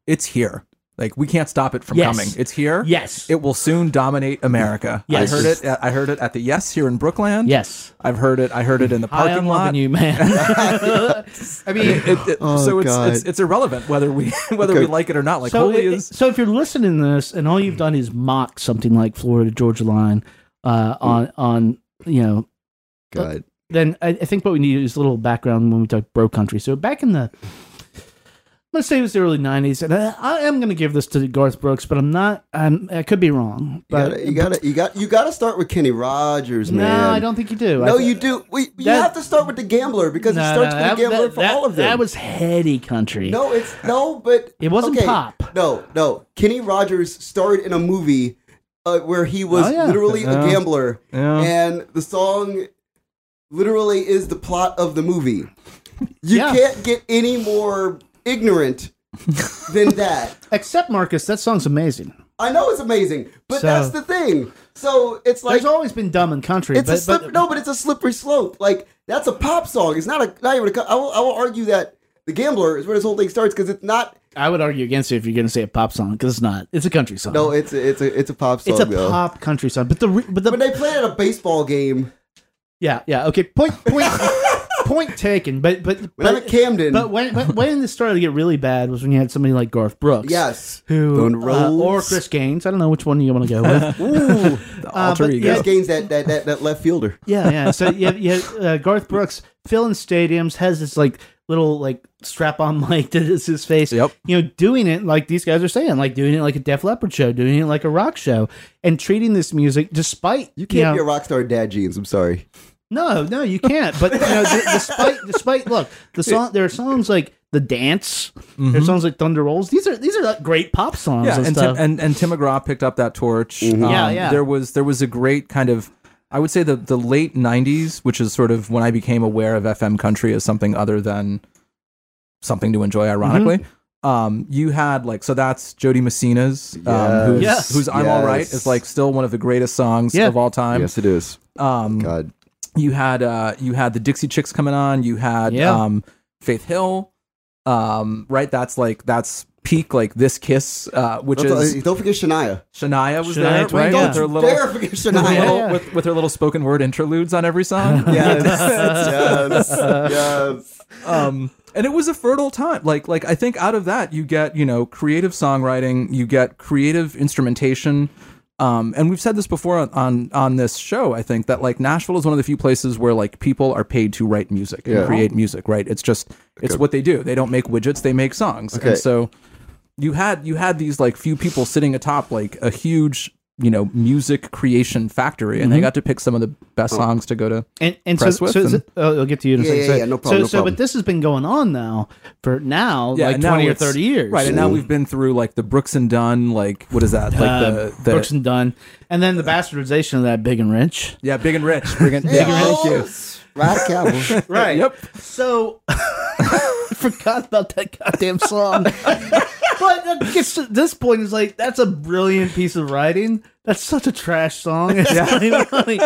it's here like we can't stop it from Yes. coming it's here Yes. it will soon dominate america Yes. i heard it i heard it at the yes here in brookland yes. i've heard it i heard it in the parking I'm lot loving you, man. [LAUGHS] i mean it, it- Oh, so it's, it's it's irrelevant whether we [LAUGHS] whether we like it or not like so, holy it- is so if you're listening to this and all you've done is mock something like Florida Georgia Line uh, on on you know, God. then I, I think what we need is a little background when we talk bro country. So back in the let's say it was the early '90s, and I, I am going to give this to Garth Brooks, but I'm not. I'm, I could be wrong. You But you gotta, you got, you gotta start with Kenny Rogers, no. I don't think you do. No, I, you do. We, you That- have to start with the Gambler because No, it no, starts that- with the Gambler that- for that- all of them. That was heady country. no, it's no, but It wasn't okay, pop. No, no. Kenny Rogers starred in a movie uh, where he was Oh, yeah. literally a gambler, Yeah. and the song literally is the plot of the movie. You Yeah. can't get any more ignorant than that. [LAUGHS] Except Marcus, that song's amazing. I know it's amazing, but So- that's the thing. So it's like There's always been dumb in country, it's but, a slip, but no, but it's a slippery slope. Like that's a pop song. It's not a not even a. co- I will, I will argue that the Gambler is where this whole thing starts because it's not. I would argue against it if you're going to say a pop song because it's not. It's a country song. No, it's a, it's a it's a pop song. it's a though. pop country song. But the re- but the When they play it at a baseball game, yeah yeah okay point point [LAUGHS] point taken. But but but, at Camden, but when, when when this started to get really bad was when you had somebody like Garth Brooks. yes, Who uh, or Chris Gaines? I don't know which one you want to go with. [LAUGHS] Ooh, the uh, alter but ego Chris Gaines, that that that, that left fielder. Yeah, yeah. So you you have uh, Garth Brooks filling stadiums, has this like little like strap on [LAUGHS] mic that is his face. Yep. You know, doing it like these guys are saying, like doing it like a Def Leppard show, doing it like a rock show, and treating this music despite You can't know, be a rock star dad jeans. I'm sorry. No, no, you can't. But you know, d- despite despite look, the song there are songs like the dance. There's songs like Thunder Rolls. These are these are like great pop songs yeah, and, and stuff. Tim, and and Tim McGraw picked up that torch. Mm-hmm. Um, Yeah, yeah. There was there was a great kind of, I would say the the late '90s, which is sort of when I became aware of FM country as something other than something to enjoy. Ironically, um, you had like so that's Jo Dee Messina's, um, who's, Yes. who's "I'm All Right" is like still one of the greatest songs Yeah. of all time. yes, it is. Um, God, you had uh you had the Dixie Chicks coming on. You had Yeah. um Faith Hill. Um, right. That's like that's peak like this kiss, uh, which Don't, is don't forget Shania. Shania was Shania there, Twain, right? yeah. With her little, forget Shania. little- Yeah. with, with her little spoken word interludes on every song. [LAUGHS] [LAUGHS] Yes, yes, yes. um, and it was a fertile time. Like, like I think out of that you get you know creative songwriting, you get creative instrumentation. Um, and we've said this before on, on on this show. I think that like Nashville is one of the few places where like people are paid to write music and Yeah. create music. Right? It's just it's what they do. They don't make widgets; they make songs. Okay. And so you had you had these like few people sitting atop like a huge you know music creation factory, and they got to pick some of the best songs to go to. And and so, Press with so and- it, oh, I'll get to you in a Yeah, second. yeah, yeah, no problem, So, no so, problem. but this has been going on now for now, like and now twenty or thirty years, right? And now we've been through like the Brooks and Dunn, like what is that? Like Uh, the, the Brooks and Dunn, and then the bastardization of that Big and Rich. yeah, big and rich. Big and, [LAUGHS] big and rich. Radical. Right. Yep. So I [LAUGHS] [LAUGHS] forgot about that goddamn song. [LAUGHS] but gets to this point is like that's a brilliant piece of writing. That's such a trash song. It's funny.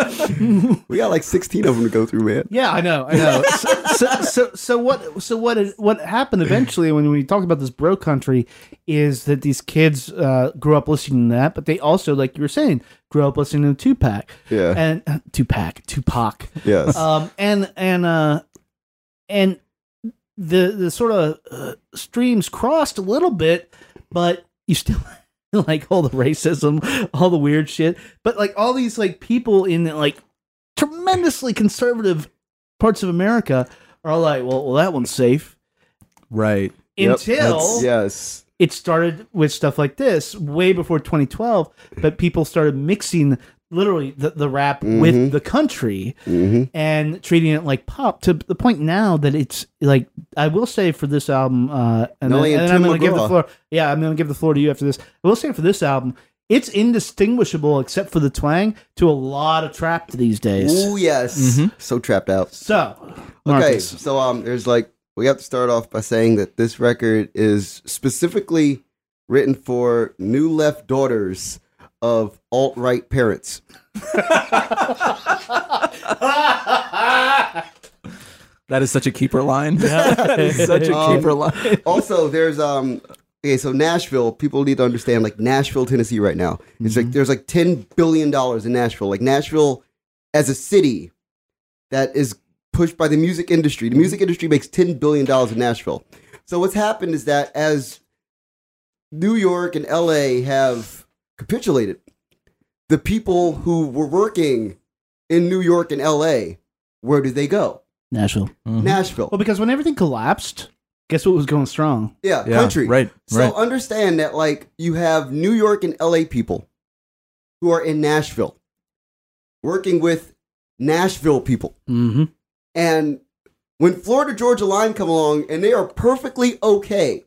[LAUGHS] we got like 16 of them to go through, man. Yeah, I know, I know. So, so, so, so what? So what? What happened eventually when we talk about this bro country is that these kids uh, grew up listening to that, but they also, like you were saying, grew up listening to Tupac. Yeah. and uh, Tupac, Tupac. Yes. Um, and and uh, and the the sort of uh, streams crossed a little bit, but you still. [LAUGHS] like all the racism, all the weird shit, but like all these like people in like tremendously conservative parts of America are like, well, well, that one's safe. Right. Until that's- yes. it started with stuff like this way before 2012, but people started mixing literally the, the rap Mm-hmm. with the country and treating it like pop to the point now that it's like I will say for this album, uh, and, then, and I'm going to give the floor. Yeah, I'm going to give the floor to you after this. I will say for this album, it's indistinguishable except for the twang to a lot of trap these days. Oh yes. So trapped out. So, Okay, so um, there's like we have to start off by saying that this record is specifically written for new left daughters of alt right parrots. That is such a keeper line. [LAUGHS] That is such a Um, keeper line. [LAUGHS] also, there's um. Okay, so Nashville, people need to understand like Nashville, Tennessee, right now. It's like there's like ten billion dollars in Nashville. Like Nashville, as a city, that is pushed by the music industry. The music industry makes ten billion dollars in Nashville. So what's happened is that as New York and LA have capitulated, the people who were working in New York and LA, where did they go? Nashville. Nashville. Well, because when everything collapsed, guess what was going strong? Yeah, Yeah, country. right, So right. understand that like you have New York and LA people who are in Nashville working with Nashville people. Mm-hmm. And when Florida Georgia Line come along and they are perfectly okay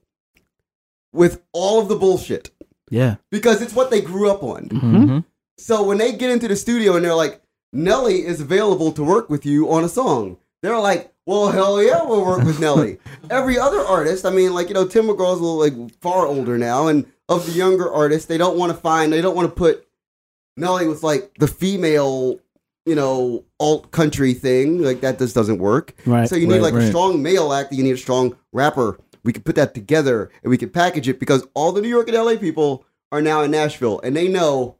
with all of the bullshit Yeah. because it's what they grew up on. Mm-hmm. So when they get into the studio and they're like, Nelly is available to work with you on a song, they're like, well, hell yeah, we'll work with Nelly. [LAUGHS] Every other artist, I mean, like, you know, Tim McGraw's a little, like, far older now, and of the younger artists, they don't want to find, they don't want to put Nelly with, like, the female, you know, alt country thing. Like, that just doesn't work. Right, So you need, right, like, a strong male act, you need a strong rapper. We can put that together and we can package it because all the New York and LA people are now in Nashville and they know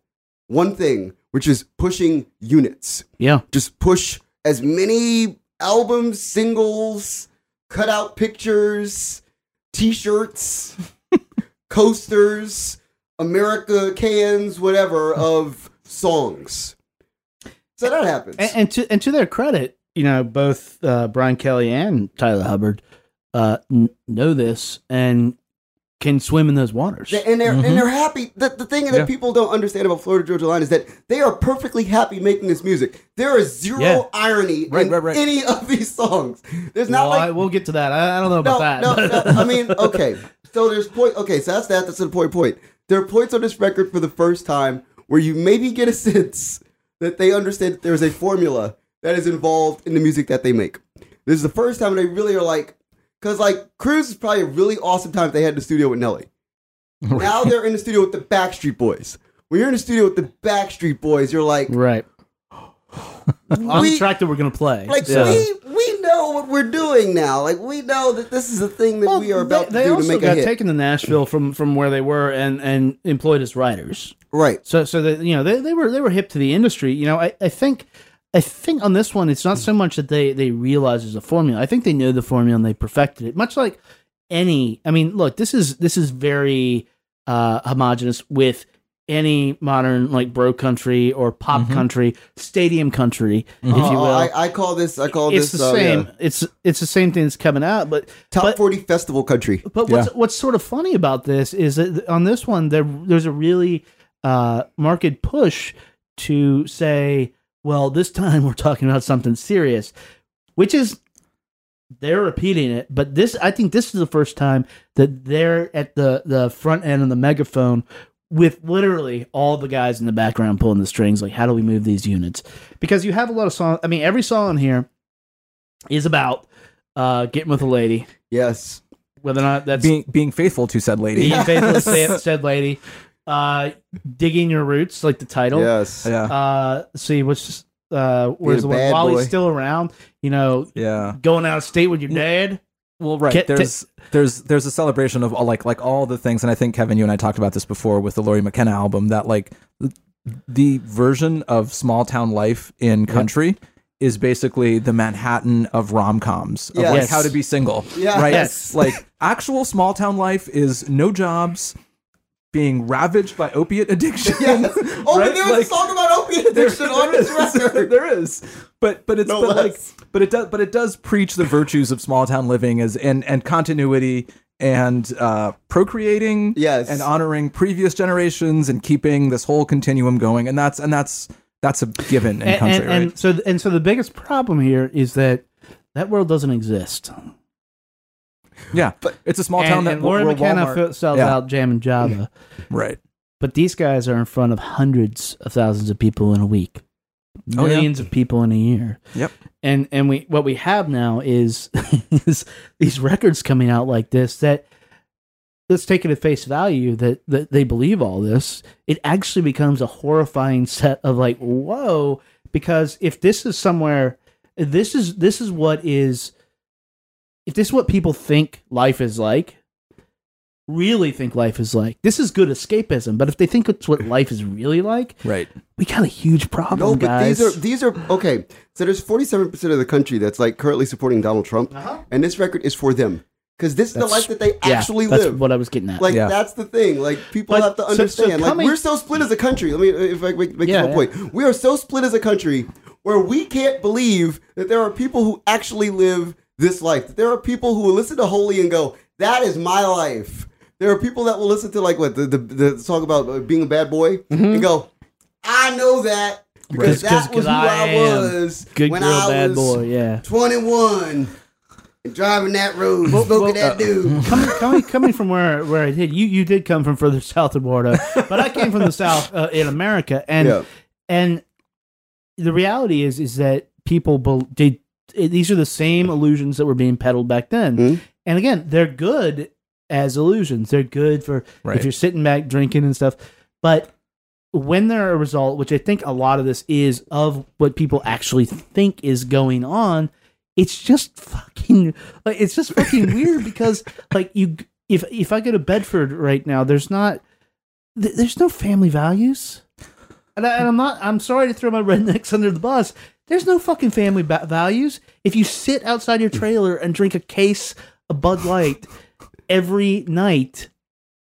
one thing, which is pushing units. Yeah. Just push as many albums, singles, cutout pictures, t-shirts, [LAUGHS] coasters, America cans, whatever of songs. So that happens. And, and to and to their credit, you know, both uh, Brian Kelley and Tyler Hubbard uh, n- know this and can swim in those waters. And they're and they're happy. The, the thing that Yeah. people don't understand about Florida Georgia Line is that they are perfectly happy making this music. There is zero Yeah. irony Right, in right, right. any [LAUGHS] of these songs. There's not well, like I, we'll get to that. I, I don't know about no, that. no, [LAUGHS] no. I mean, okay. So there's point. Okay, so that's that. That's the point. Point. There are points on this record for the first time where you maybe get a [LAUGHS] sense that they understand that there's a formula that is involved in the music that they make. This is the first time they really are like, because like Cruise is probably a really awesome time if they had in the studio with Nelly. [LAUGHS] Now they're in the studio with the Backstreet Boys. When you're in the studio with the Backstreet Boys, you're like, right. [GASPS] On we- the track that we're gonna play. like So- we we know what we're doing now. Like we know that this is the thing that Well, we are about they, they to do also to make a got taken to Nashville from from where they were and and employed as writers. right. So so that you know they, they were they were hip to the industry. You know, I, I think I think on this one it's not so much that they they realize there's a formula. I think they know the formula and they perfected it. Much like any I mean, look, this is this is very uh homogenous with any modern like bro country or pop country, stadium country, if you Oh, will. I, I call this. I call it's this. the uh, same. yeah, It's it's the same thing that's coming out, but top but, forty festival country. but what's what's sort of funny about this is that on this one there there's a really uh, marked push to say, well, this time we're talking about something serious, which is they're repeating it, but this I think this is the first time that they're at the the front end of the megaphone with literally all the guys in the background pulling the strings like how do we move these units because you have a lot of songs i mean every song here is about uh getting with a lady Yes. whether or not that's being being faithful to said lady. being faithful to [LAUGHS] said lady uh digging your roots like the title Yes. Yeah, uh see what's uh where's the one while boy. he's still around you know yeah. going out of state with your dad Well, right. Get- there's there's there's a celebration of all, like like all the things, and I think Kevin, you and I talked about this before with the Lori McKenna album. That like the, the version of small town life in country is basically the Manhattan of rom coms of like Yes. how to be single. Yeah. Right. Yes. Like actual small town life is no jobs, being ravaged by opiate addiction. [LAUGHS] Yes. [LAUGHS] Oh, right? but there's Like- a song about opiate addiction on this [LAUGHS] record. there is, but but it's No but like but it does but it does preach the virtues of small town living as and and continuity and uh, procreating, Yes. and honoring previous generations and keeping this whole continuum going, and that's and that's that's a given in and, country, and, right? and so and so the biggest problem here is that that world doesn't exist yeah, [LAUGHS] but it's a small and, town that and where McKenna Walmart- sells Yeah. out Jam and Java [LAUGHS] right. but these guys are in front of hundreds of thousands of people in a week Oh, yeah. millions of people in a year Yep. and and we what we have now is, [LAUGHS] is these records coming out like this that let's take it at face value that, that they believe all this it actually becomes a horrifying set of like whoa because if this is somewhere this is this is what is if this is what people think life is like really think life is like this is good escapism but if they think it's what life is really like Right. we got a huge problem No, but guys these are these are okay. So there's 47 percent of the country that's like currently supporting Donald Trump, and this record is for them because this is the Uh-huh. Life that they yeah, actually that's live. what i was getting at Like Yeah. that's the thing. Like people But have to so- so understand. like coming- we're so split as a country. Let me, if I make, make Yeah, one point, we are so split as a country where we can't believe that there are people who actually live this life. There are people who will listen to Holy and go, "That is my life." There are people that will listen to like what the the, the song about uh, being a bad boy and go, "I know that." Because. 'Cause- that was 'cause who I I, was good when girl I bad was boy yeah 21 and driving that road, smoking that dude. [LAUGHS] coming, coming, coming from where where I did, you you did come from further [LAUGHS] south of Florida, but I came from the south uh, in America, and Yeah. and the reality is is that people bel they, these are the same illusions that were being peddled back then, Mhm. and again, they're good as illusions. They're good for Right. if you're sitting back drinking and stuff, but when they're a result, which I think a lot of this is of what people actually think is going on, it's just fucking like it's just fucking [LAUGHS] weird because like you if if I go to Bedford right now, there's not th- there's no family values, and, I, and I'm not I'm sorry to throw my [LAUGHS] rednecks under the bus. There's no fucking family ba- values. If you sit outside your trailer and drink a case of Bud Light [LAUGHS] every night,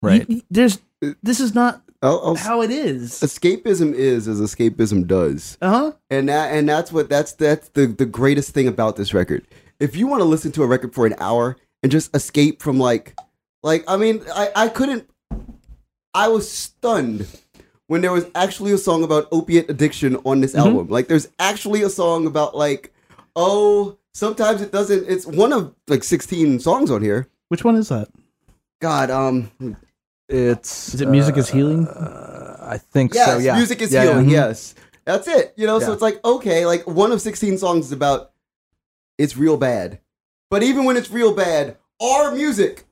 Right. you- there's this is not I'll- I'll- how it is. escapism is as escapism does. Uh huh. and that and that's what that's that's the the greatest thing about this record. If you want to listen to a record for an hour and just escape from like like I mean I I couldn't I was stunned when there was actually a song about opiate addiction on this album. Like there's actually a song about like oh sometimes it doesn't it's one of like 16 songs on here. Which one is that? God um It's Is it music is healing? uh, I think yes, so. Yeah. music is Yeah, yeah. healing. Yes, that's it. You know, so it's like okay, like one of sixteen songs is about it's real bad, but even when it's real bad, our music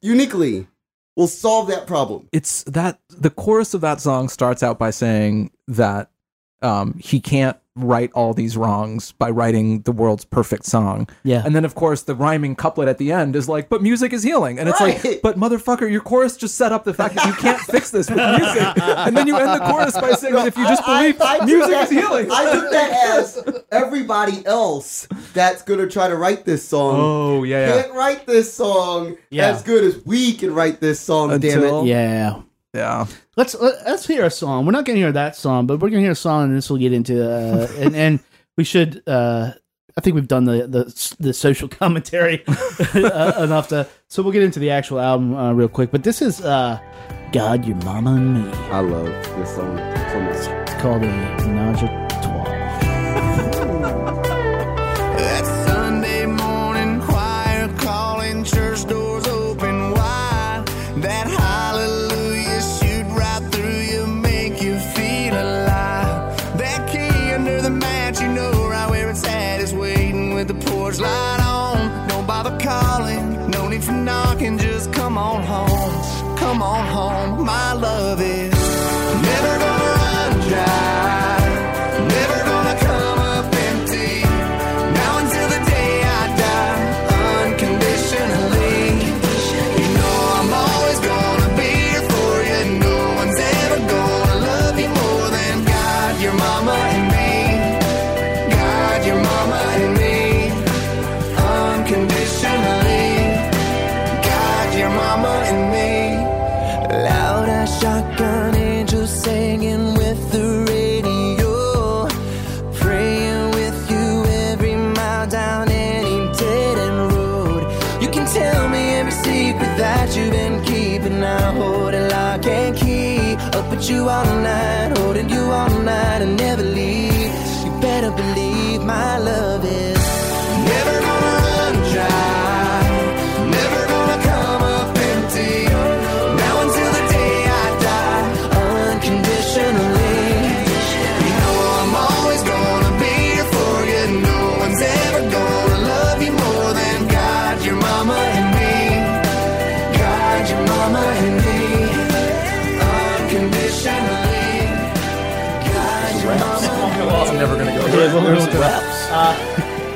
uniquely will solve that problem. it's that the chorus of that song starts out by saying that um, he can't right all these wrongs by writing the world's perfect song. Yeah. And then of course the rhyming couplet at the end is like, but music is healing. And it's Right. like, but motherfucker, your chorus just set up the fact that you can't [LAUGHS] fix this with music. And then you end the chorus by saying that if you just I- believe I music that- is healing. I took that [LAUGHS] as everybody else that's gonna try to write this song. Oh, yeah, yeah. Can't write this song Yeah. as good as we can write this song. damn it! Yeah. Yeah. Let's let, let's hear a song. We're not going to hear that song, but we're going to hear a song, and this will get into uh, and and we should. Uh, I think we've done the the, the social commentary [LAUGHS] uh, enough to. So we'll get into the actual album uh, real quick. But this is uh, God, Your Mama and Me. I love this song so much. It's called a Naja Twelve. That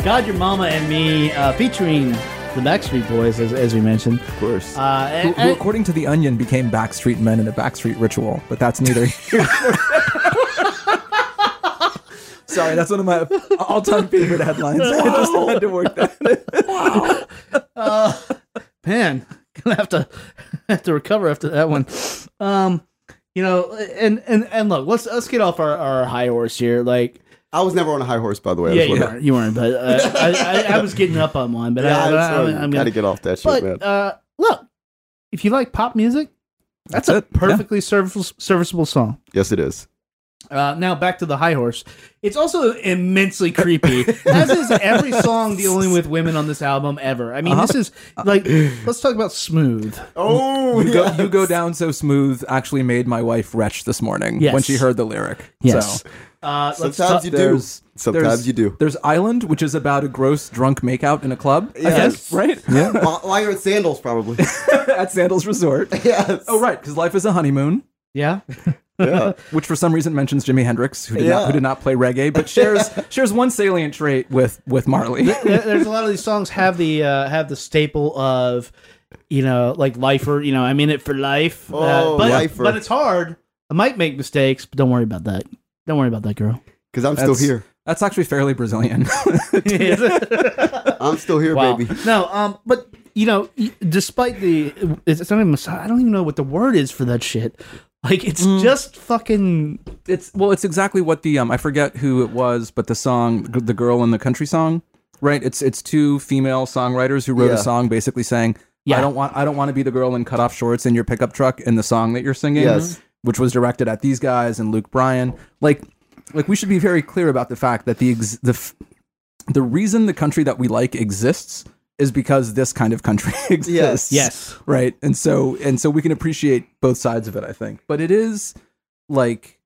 God, Your Mama and Me, uh, featuring the Backstreet Boys, as, as we mentioned. Of course. Uh, Who, and, who, according to the Onion, became Backstreet Men in a Backstreet Ritual, but that's neither. [LAUGHS] here Sorry, that's one of my all-time favorite headlines. I just had to work that. Wow. man, gonna have to [LAUGHS] have to recover after that one. Um, you know, and and and look, let's let's get off our, our high horse here. Like, I was never on a high horse, by the way. Yeah, just you weren't, you weren't, but uh, [LAUGHS] I, I I was getting up on one, but Yeah, I, I'm I, sorry. I'm, I'm Gotta get off that shit, But man. uh, look, if you like pop music, that's, That's a it, yeah. perfectly serviceable serviceable song. yes, it is. Uh, now back to the high horse. It's also immensely creepy, [LAUGHS] as is every song dealing with women on this album ever. I mean, this is like let's talk about smooth. Oh, You go, you go down so smooth. Actually, made my wife retch this morning Yes. when she heard the lyric. Yes. So, Uh, let's Sometimes talk- you do. there's Sometimes there's- you do. There's Island, which is about a gross drunk makeout in a club. I Yes. right? Yeah. [LAUGHS] while, while you're in sandals, probably. [LAUGHS] At Sandals Resort. [LAUGHS] yes. Oh, right, because life is a honeymoon. yeah. Yeah. which for some reason mentions Jimi Hendrix, who did, Yeah. not, who did not play reggae, but shares shares one salient trait with with Marley. There's a lot of these songs have the uh, have the staple of you know like lifer. You know, I'm in it for life. Uh, Oh, but, lifer. but it's hard. I might make mistakes, but don't worry about that. Don't worry about that, girl. Because I'm still That's- here. That's actually fairly Brazilian. [LAUGHS] [LAUGHS] I'm still here, Wow. baby. No, um, but you know, y- despite the, it's not even. mis- I don't even know what the word is for that shit. Like it's just fucking. it's well, it's exactly what the um I forget who it was, but the song, the girl in the country song, right? It's it's two female songwriters who wrote Yeah. a song basically saying, Yeah. I don't want I don't want to be the girl in cut off shorts in your pickup truck in the song that you're singing, Yes. Which was directed at these guys and Luke Bryan. Like like we should be very clear about the fact that the ex- the f- the reason the country that we like exists is because this kind of country [LAUGHS] exists. Yes. yes. Right. And so and so we can appreciate both sides of it, I think. But it is like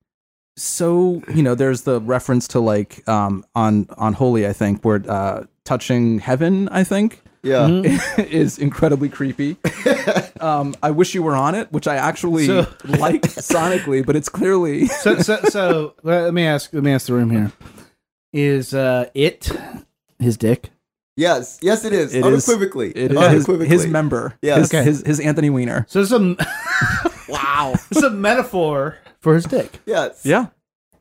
so, you know, there's the reference to like um on on Holy, I think, where uh touching heaven, I think. Yeah. [LAUGHS] is incredibly creepy. [LAUGHS] um, I wish you were on it, which I actually So- [LAUGHS] like sonically, but it's clearly So, so, so let me ask. Let me ask the room here. is uh, it his dick. Yes, yes, it is. It is- unequivocally. It is his, unequivocally. his member. Yeah. His, Okay. his, his Anthony Weiner. So it's a wow. It's a metaphor for his dick. Yes. Yeah.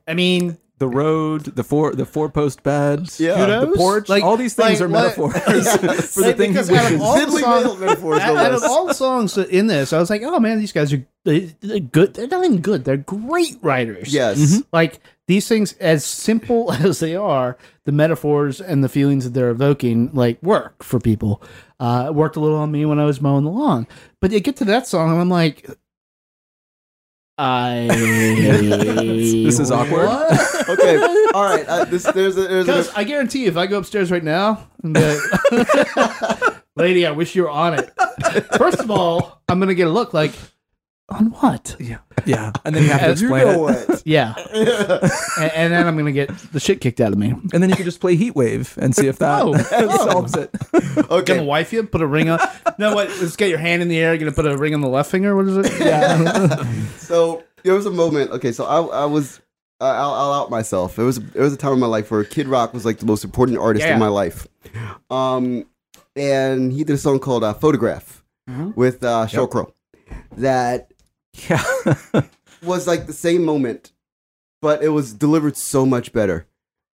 I mean, The road, the four the four post bed, Yeah. the porch, Like- all these things like are what- metaphors [LAUGHS] [LAUGHS] for the Like, thing he because out of wishes. all the songs- metaphors, out, out of all the songs in this, I was like, oh man, these guys are they, they're good. They're not even good. They're great writers. Yes. Like these things, as simple [LAUGHS] as they are, the metaphors and the feelings that they're evoking, like work for people. Uh, it worked a little on me when I was mowing the lawn. But you get to that song, and I'm like, I. [LAUGHS] This is awkward. What? Okay. [LAUGHS] All right. Uh, this, there's a, there's Because a, I guarantee if I go upstairs right now, and be like, [LAUGHS] lady, I wish you were on it. First of all, I'm gonna get a look like, on what? Yeah. Yeah. And then you have to As you explain know it. what? [LAUGHS] Yeah, [LAUGHS] and, and then I'm gonna get the shit kicked out of me. And then you can just play Heat Wave and see if that Oh. [LAUGHS] solves it. Gonna Okay. wife you? Put a ring on? No, what? Let's get your hand in the air. You're gonna put a ring on the left finger? What is it? Yeah. So there was a moment. Okay, so I, I was. Uh, I'll, I'll out myself. It was it was a time in my life where Kid Rock was like the most important artist Yeah. in my life. Um, and he did a song called uh, "Photograph" with uh, Sheryl Crow. That Yeah. [LAUGHS] was like the same moment, but it was delivered so much better.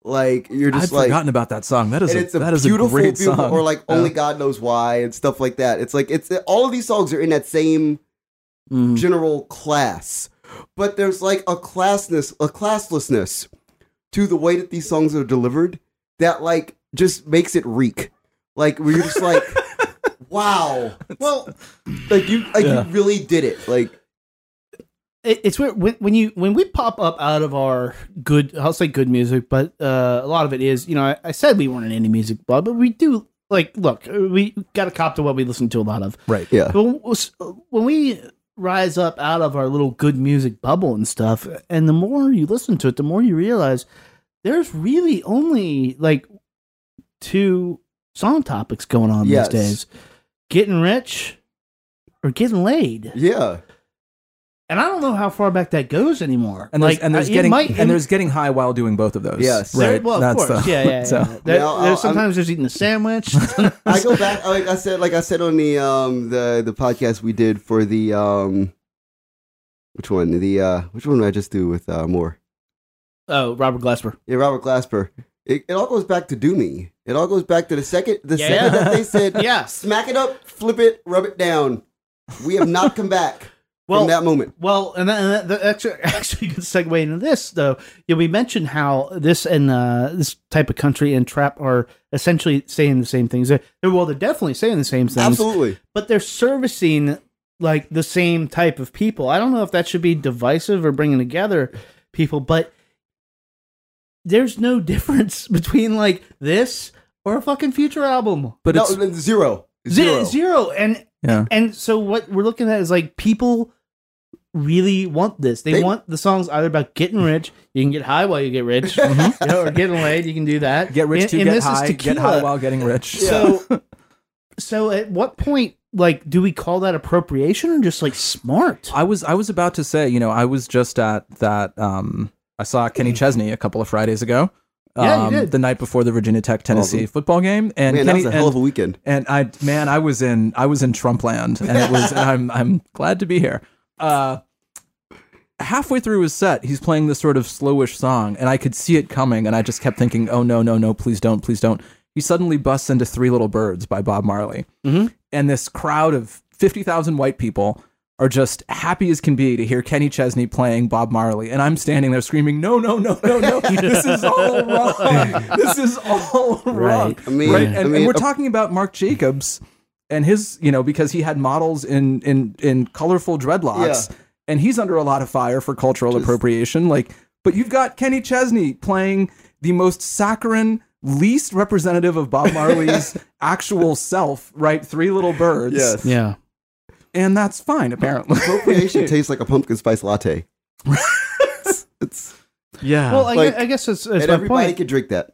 Like you're I'd just like, forgotten about that song. That is a, it's a that is beautiful, a great beautiful, song. or like Yeah. only God knows why and stuff like that. It's like it's all of these songs are in that same Mm. general class, but there's like a classness, a classlessness to the way that these songs are delivered that like just makes it reek. Like where you're just like, [LAUGHS] wow, well, like you like Yeah. you really did it. Like it's weird when, when you when we pop up out of our good I'll say good music, but uh, a lot of it is you know I, I said we weren't an indie music blog, but we do like look we got to cop to what we listen to a lot of. right. yeah, when- when we rise up out of our little good music bubble and stuff, and the more you listen to it, the more you realize there's really only like two song topics going on Yes. these days: getting rich or getting laid. yeah. And I don't know how far back that goes anymore. And there's, like, and there's uh, getting might- it- and there's getting high while doing both of those. Yes. right. Well, of That's course, the- yeah, yeah. [LAUGHS] yeah. so- There- Yeah, I'll- there's I'm- sometimes there's eating a sandwich. [LAUGHS] I go back like I said, like I said on the um the the podcast we did for the um which one the uh which one did I just do with uh Moore oh, Robert Glasper. yeah Robert Glasper it, it all goes back to do me it all goes back to the second the Yeah. second that they said [LAUGHS] Yeah. smack it up flip it rub it down we have not come back Well, from that moment Well, and that, that, actually, [LAUGHS] actually could segue into this though. Yeah, we mentioned how this and uh, this type of country and trap are essentially saying the same things. They're, well, they're definitely saying the same things, absolutely but they're servicing like the same type of people. I don't know if that should be divisive or bringing together people, but there's no [LAUGHS] difference between like this or a fucking future album. But it's no, zero Zero. zero zero. And yeah. and so what we're looking at is like people really want this. They, They- want the songs either about getting mm-hmm. rich. You can get high while you get rich, [LAUGHS] mm-hmm. you know, or getting laid. You can do that. Get rich And- to and get high. Get high while getting rich. So, [LAUGHS] so at what point, like, do we call that appropriation or just like smart? I was I was about to say, you know, I was just at that. Um, I saw Kenny hmm. Chesney a couple of Fridays ago. Yeah, you um, did. the night before the Virginia Tech Tennessee Awesome. football game, and man that was a hell of a weekend and I man, I was in I was in Trump land, and it was and I'm I'm glad to be here. Uh, halfway through his set, he's playing this sort of slowish song, and I could see it coming, and I just kept thinking, oh no no no, please don't please don't. He suddenly busts into Three Little Birds by Bob Marley, Mhm. and this crowd of fifty thousand white people are just happy as can be to hear Kenny Chesney playing Bob Marley, and I'm standing there screaming, "No, no, no, no, no! [LAUGHS] This is all wrong. This is all wrong." I mean, right? I And, and we're uh, talking about Marc Jacobs and his, you know, because he had models in in in colorful dreadlocks, and he's under a lot of fire for cultural appropriation. Like, but you've got Kenny Chesney playing the most saccharine. Least representative of Bob Marley's [LAUGHS] actual self, right? Three little birds. yes Yeah. And that's fine, apparently. [LAUGHS] appropriation [LAUGHS] tastes like a pumpkin spice latte it's Yeah. Well, I, Like, I guess it's, that's and my everybody point. could drink that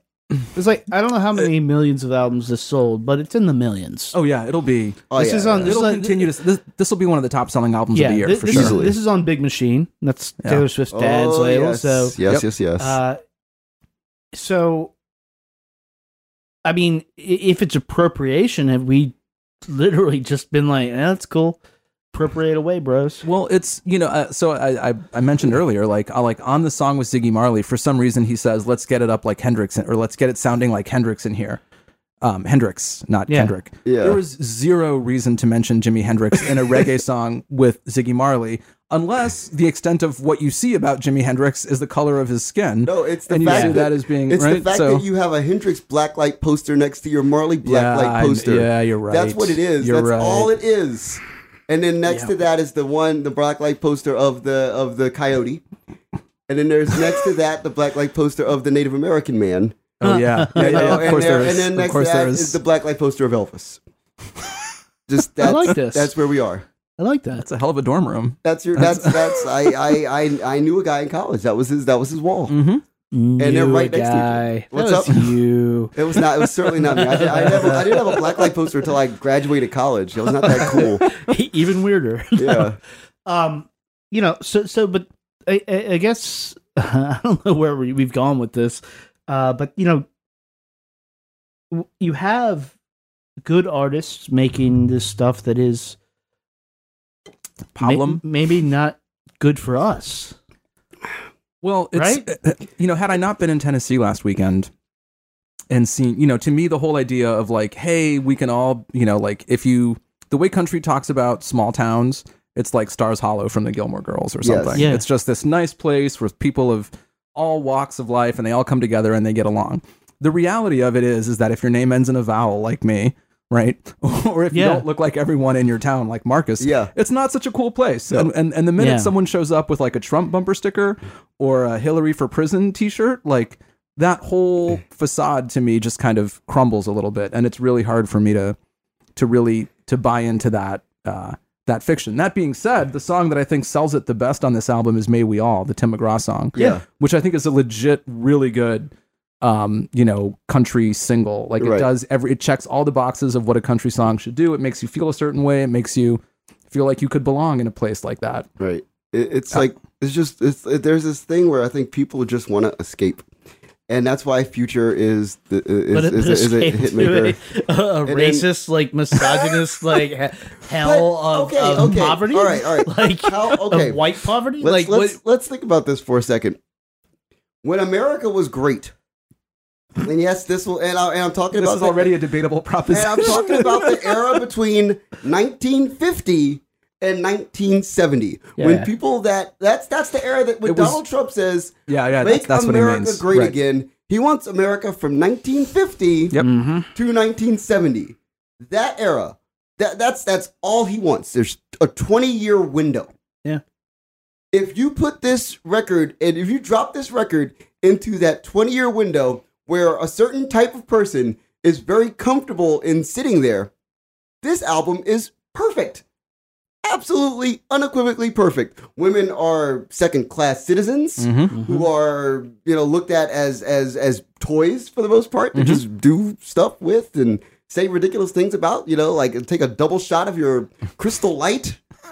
It's like I don't know how many millions of albums this sold, but it's in the millions. oh yeah, it'll be. oh This yeah is on- this It'll is on- continue to. This this will be one of the top selling albums of the year thi- for this, sure. is, Easily. this is on Big Machine. That's Yeah. Taylor Swift's dad's oh, label. yes. So yes Yep. yes yes uh, so, I mean, if it's appropriation, have we literally just been like, eh, "That's cool, appropriate away, bros"? Well, it's you know, uh, so I, I I mentioned earlier, like uh, like on the song with Ziggy Marley, for some reason he says, "Let's get it up like Hendrix," or "Let's get it sounding like Hendrix in here." Um, Hendrix, not Yeah. Kendrick. Yeah. There was zero reason to mention Jimi Hendrix in a reggae [LAUGHS] song with Ziggy Marley, unless the extent of what you see about Jimi Hendrix is the color of his skin. No, it's the and you fact see that, that as being It's right. the fact so, that you have a Hendrix blacklight poster next to your Marley blacklight I- poster. yeah, you're right. That's what it is. You're That's right. all it is. And then next to that is the one, the blacklight poster of the of the coyote. And then there's next to that the blacklight poster of the Native American man. Oh yeah, yeah, yeah, [LAUGHS] yeah, of course there- there is. and then of course to that there is. is. the blacklight poster of Elvis. [LAUGHS] Just that's, like this. That's where we are. I like that. That's a hell of a dorm room. That's your. That's that's. I I I I knew a guy in college. That was his. That was his wall. Mm-hmm. And they're right next to each other. guy. What's that was up? you. [LAUGHS] It was not. It was certainly not me. I, did, I never. I didn't have a black light poster until I graduated college. It was not that cool. Even weirder. Yeah. um you know so so but i i, I guess i don't know where we, we've gone with this uh but you know you have good artists making this stuff that is ma- Problem. maybe not good for us Well, it's, Right? uh, You know, had I not been in Tennessee last weekend and seen, you know, to me, the whole idea of like, hey, we can all, you know, like if you, the way country talks about small towns, it's like Stars Hollow from the Gilmore Girls or Yes. something. Yeah. It's just this nice place where people of all walks of life and they all come together and they get along. The reality of it is, is that if your name ends in a vowel like me, right? [LAUGHS] or if you don't look like everyone in your town like Marcus, Yeah. it's not such a cool place. And, and and the minute Yeah. someone shows up with like a Trump bumper sticker or a Hillary for prison t-shirt, like that whole facade to me just kind of crumbles a little bit and it's really hard for me to to really to buy into that uh that fiction. That being said, the song that I think sells it the best on this album is May We All, the Tim McGraw song. Yeah. Which I think is a legit really good um, you know, country single. Like it does every it checks all the boxes of what a country song should do. It makes you feel a certain way. It makes you feel like you could belong in a place like that. Right. It, it's like it's just it's it, there's this thing where I think people just want to escape, and that's why Future is the uh, is, but it is, is, a hit escaped maker. to [LAUGHS] a, a then- racist like misogynist [LAUGHS] like he- hell of, okay, of okay. poverty All right, all right. [LAUGHS] like How- okay. of white poverty Let's like let's what, let's think about this for a second. When America was great, and yes, this will, and, I, and I'm talking This about is the- already a debatable And proposition. I'm talking about the era between 1950 and 1970, Yeah. when people that that's that's the era that when was- Donald Trump says yeah, yeah, make that's, that's what he America means. great Right. again, he wants America from 1950 Yep. Mhm. to 1970. That era, that that's that's all he wants. There's a 20 year window. Yeah. If you put this record and if you drop this record into that 20 year window where a certain type of person is very comfortable in sitting there, this album is perfect. Absolutely, unequivocally perfect. Women are second class citizens Mhm. who are, you know, looked at as as as toys for the most part to just do stuff with and say ridiculous things about, you know, like take a double shot of your crystal light. [LAUGHS]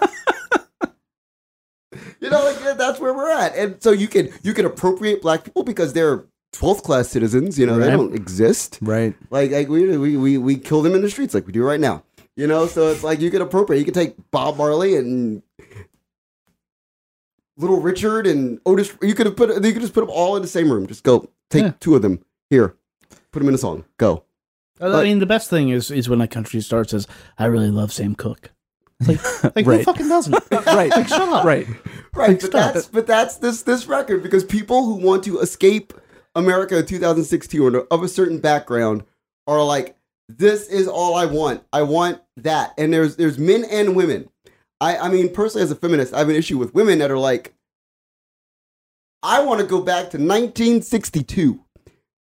you know, like yeah, that's where we're at. And so you can you can appropriate black people because they're 12th class citizens, you know, they don't exist. Right. Like, like we, we we we kill them in the streets like we do right now. You know, so it's like you could appropriate. You could take Bob Marley and Little Richard and Otis. You could have put. You could just put them all in the same room. Just go take Yeah. two of them here, put them in a song. Go. I mean, the best thing is is when a country star says, "I really love Sam Cooke." It's like, [LAUGHS] like who Right. fucking doesn't? [LAUGHS] right. Like, shut up. Right. Right, but Stop that's but that's this this record because people who want to escape America in 2016 or of a certain background are like, this is all I want. I want that. And there's there's men and women. I I mean personally as a feminist, I have an issue with women that are like, I want to go back to 1962,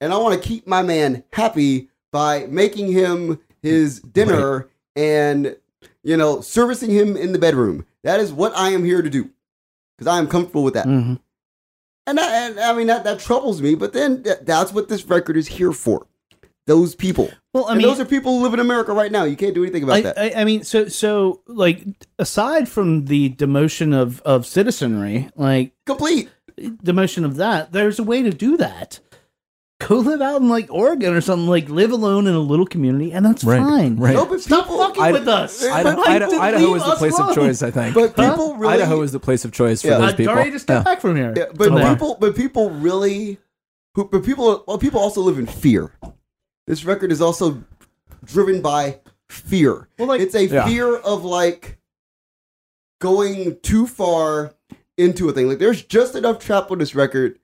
and I want to keep my man happy by making him his dinner and you know servicing him in the bedroom. That is what I am here to do because I am comfortable with that. Mhm. And, that, and I mean that that troubles me, but then th- that's what this record is here for. Those people. Well, I and mean, those are people who live in America right now. You can't do anything about I, that. I, I mean, so so like aside from the demotion of of citizenry, like Complete. demotion of that, there's a way to do that. go live out in like Oregon or something. Like live alone in a little community, and that's Right, fine. right. No, but Stop people, fucking I- with us. Idaho, Like, Idaho, just Idaho is the us place of choice, I think. but people really Idaho is the place of choice for Yeah. those uh, I people. already just got Yeah. back from here. Yeah, but From there. people, but people really, who, but people, well, people also live in fear. This record is also driven by fear. Well, like- it's a Yeah. fear of like going too far into a thing. Like there's just enough trap on this record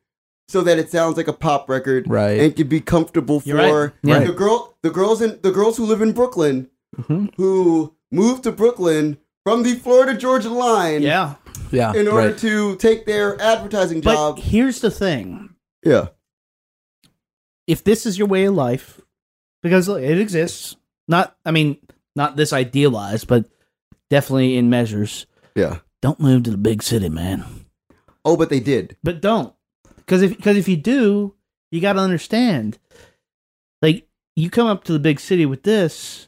so that it sounds like a pop record, Right. And can be comfortable You're right. for Yeah. the girl, the girls in the girls who live in Brooklyn, Mhm. who moved to Brooklyn from the Florida Georgia line, yeah, Yeah, in order right. to take their advertising but job. here's the thing: Yeah. if this is your way of life, because look, it exists. Not, I mean, not this idealized, but definitely in measures. Yeah. Don't move to the big city, man. Oh, but they did. But don't, because if because if you do, you got to understand. Like you come up to the big city with this,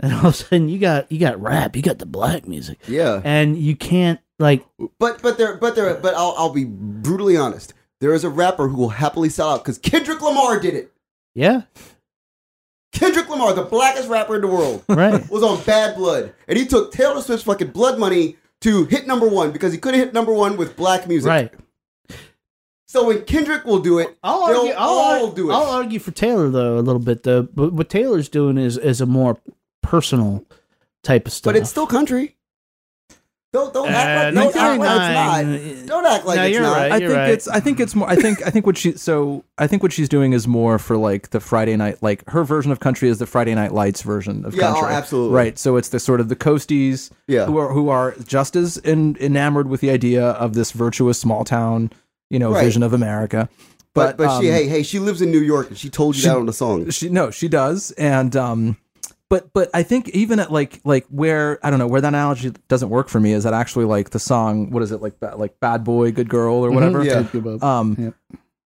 and all of a sudden you got you got rap, you got the black music, Yeah. and you can't like But but there but there but I'll I'll be brutally honest. There is a rapper who will happily sell out because Kendrick Lamar did it. yeah, Kendrick Lamar, the blackest rapper in the world, right. was on Bad Blood, and he took Taylor Swift's fucking blood money to hit number one because he couldn't hit number one with black music. Right. So when Kendrick will do it, I'll argue. I'll, all do it. I'll argue for Taylor though a little bit though. But what Taylor's doing is is a more personal type of stuff. but it's still country. Don't don't Uh, act like, don't act like it's not. Don't act like No, it's you're not. right. I You're think it's I think it's more I think I think what she so I think what she's doing is more for like the Friday night like her version of country is the Friday night lights version of Yeah, oh, absolutely. Right. So it's the sort of the coasties Yeah. who are who are just as in, enamored with the idea of this virtuous small town, you know, Right. vision of America. But but she um, hey hey she lives in New York and she told you she- that on the song. she no she does and um but but i think even at like like where i don't know where that analogy doesn't work for me is that actually like the song what is it like ba- like bad boy good girl or whatever Mm-hmm. yeah. um Yep.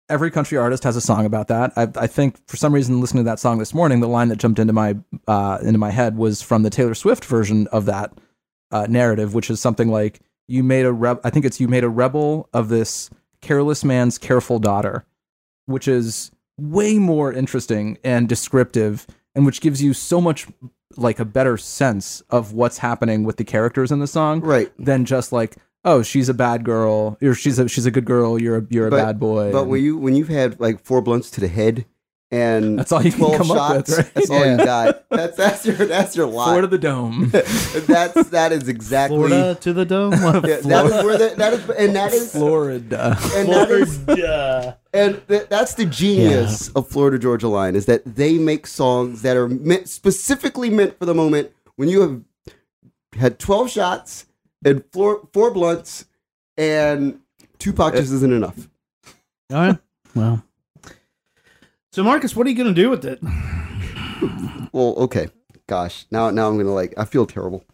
every country artist has a song about that I, I think for some reason listening to that song this morning the line that jumped into my uh into my head was from the taylor swift version of that uh, narrative which is something like you made a reb i think it's you made a rebel of this careless man's careful daughter which is way more interesting and descriptive and which gives you so much like a better sense of what's happening with the characters in the song Right. than just like oh she's a bad girl or she's a she's a good girl you're a you're a But- bad boy But and- when you when you've had like four blunts to the head and That's all you can 12 come up with, right? That's all you got. That's that's your that's your lot. Florida the dome [LAUGHS] that's that is exactly Florida to the dome. Yeah, that is where the, that is and that is Florida and that is Florida. and th- that's the genius of Florida Georgia Line is that they make songs that are meant specifically meant for the moment when you have had 12 shots and four, four blunts and two uh, pouches isn't enough. All right. Well. So Marcus, what are you going to do with it? [SIGHS] Well, okay. Gosh, now now I'm gonna like I feel terrible.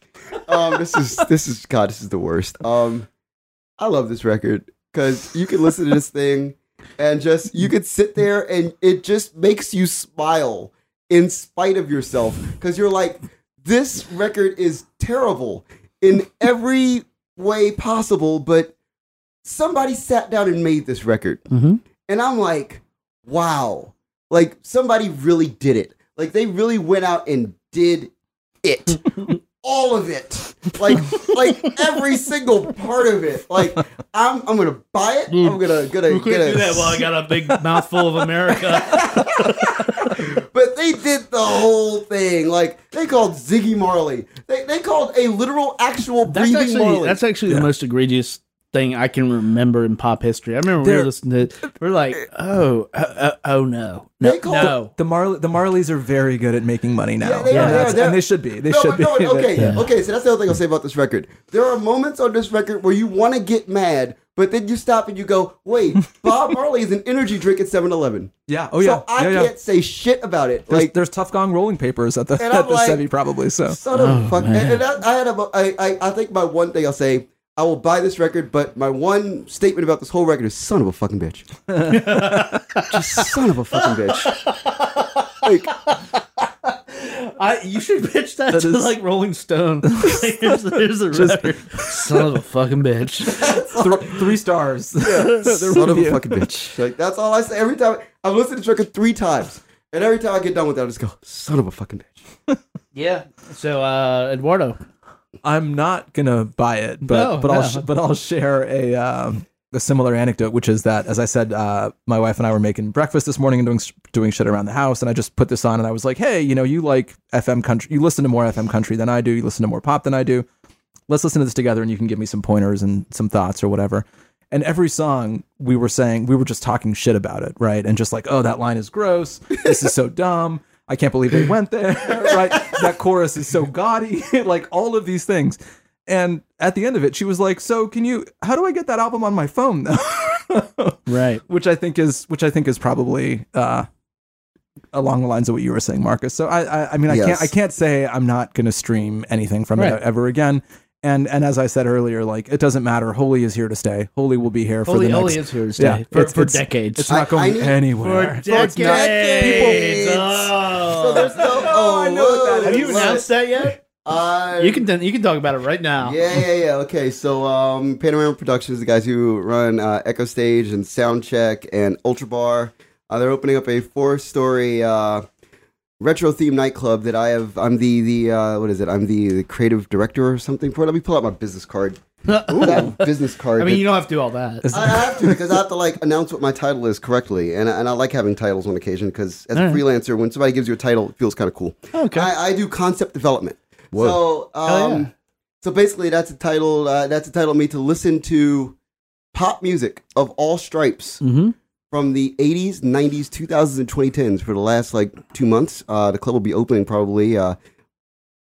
Um, this is this is God, this is the worst. Um, I love this record because you can listen to this thing and just you could sit there and it just makes you smile in spite of yourself because you're like, this record is terrible in every way possible, but somebody sat down and made this record. Mhm. And I'm like, wow. Like somebody really did it. Like they really went out and did it. [LAUGHS] All of it. Like like every single part of it. Like I'm I'm gonna buy it. I'm hmm. gonna gonna We couldn't gonna do that while I got a big [LAUGHS] mouthful of America. [LAUGHS] But they did the whole thing. Like they called Ziggy Marley. They, they called a literal actual That's breathing actually Marley. that's actually the most egregious thing I can remember in pop history. I remember we were listening to. We're like, oh, oh, oh, oh no, no, call- no. the Marley the Marleys are very good at making money now Yeah, they are, And they are, they're- and they should be they no, should but be no, okay, Yeah. okay. So that's the other thing I'll say about this record. There are moments on this record where you want to get mad, but then you stop and you go, "Wait, [LAUGHS] Bob Marley is an energy drink at 7-Eleven." yeah oh yeah So I yeah, yeah. can't say shit about it. There's, like there's Tuff Gong rolling papers at the And at I'm the like, Sevi probably so son of a oh, fuck. And, man. and that, I had a, I, I, I think my one thing I'll say. I will buy this record, but my one statement about this whole record is son of a fucking bitch. [LAUGHS] Just son of a fucking bitch. Like, I you should pitch that, That to is- like Rolling Stone. here's, here's the record. Son of a fucking bitch. Th- three stars. [LAUGHS] Son of a fucking bitch. [LAUGHS] Like that's all I say every time. I've listened to this record three times, and every time I get done with that, I just go, "Son of a fucking bitch." Yeah. So uh Eduardo. I'm not gonna buy it, but No, but I'll sh- but I'll share a um, a similar anecdote, which is that as I said, uh, my wife and I were making breakfast this morning and doing doing shit around the house, and I just put this on, and I was like, hey, you know, you like FM country, you listen to more FM country than I do, you listen to more pop than I do. Let's listen to this together, and you can give me some pointers and some thoughts or whatever. And every song we were saying, we were just talking shit about it, right? And just like, oh, that line is gross. This is so [LAUGHS] dumb. I can't believe they went there, [LAUGHS] right? That chorus is so gaudy, [LAUGHS] like all of these things. And at the end of it, she was like, "So, can you? How do I get that album on my phone, though?" [LAUGHS] Right. which I think is, which I think is probably uh, along the lines of what you were saying, Marcus. So, I, I, I mean, I can't, I can't say I'm not going to stream anything from Right. it ever again. And and as I said earlier, like it doesn't matter. Holy is here to stay. Holy will be here for Holy the next. Holy is here to stay Yeah, for, it's- for it's- decades. It's not going I need- anywhere. for decades. So Oh. there's no. [LAUGHS] Oh, I know what that whoa, is. Have you look. announced that yet? [LAUGHS] I You can you can talk about it right now. Yeah, yeah, yeah. Okay, so um, Panorama Productions, the guys who run uh, Echostage and Soundcheck and Ultra Bar, uh, they're opening up a four-story uh, retro themed nightclub that I have. I'm the the uh, what is it? I'm the, the creative director or something for. it. Let me pull out my business card. [LAUGHS] That business card. I mean, that- you don't have to do all that. I have to [LAUGHS] because I have to like announce what my title is correctly, and and I like having titles on occasion because as a All right. freelancer, when somebody gives you a title, it feels kind of cool. Okay. I, I do concept development. So Hell um, yeah. so basically, that's a title. Uh, that's a title me to listen to pop music of all stripes Mm-hmm. From the 80s, 90s, 2000s, and 2010s for the last like two months. Uh, the club will be opening probably uh,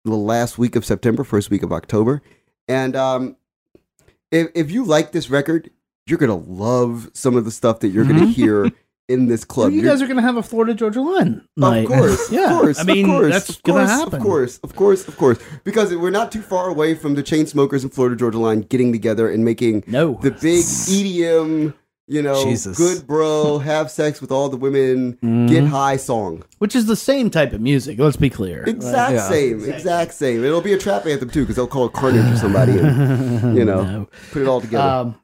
the last week of September, first week of October. And um, if, if you like this record, you're going to love some of the stuff that you're going to hear [LAUGHS] in this club. Well, you You're- guys are gonna have a Florida Georgia line night. of course, [LAUGHS] yeah. of course. I mean, of course, that's of gonna happen. Of course, of course, of course. Because we're not too far away from the Chainsmokers and Florida Georgia Line getting together and making No. the big EDM, you know, Jesus. good bro, have sex with all the women, Mm-hmm. get high song. Which is the same type of music. Let's be clear. Exact Yeah. same, exact same. It'll be a trap anthem too, because they'll call it Carnage or somebody, and [LAUGHS] you know, No. put it all together. Um,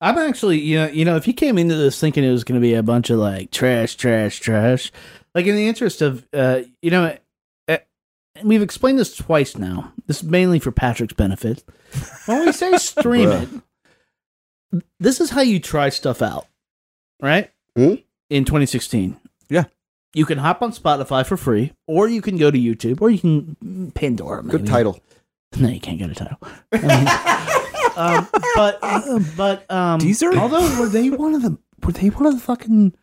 I'm actually, you know, you know, if you came into this thinking it was going to be a bunch of like trash, trash, trash, like in the interest of, uh, you know, uh, we've explained this twice now. This is mainly for Patrick's benefit. When we say [LAUGHS] stream it, this is how you try stuff out, right? Hmm? In 2016, Yeah. you can hop on Spotify for free, or you can go to YouTube, or you can Pandora. Maybe. Good title. No, you can't get a title. um, but uh, but um, Deezer? Although were they one of the were they one of the fucking?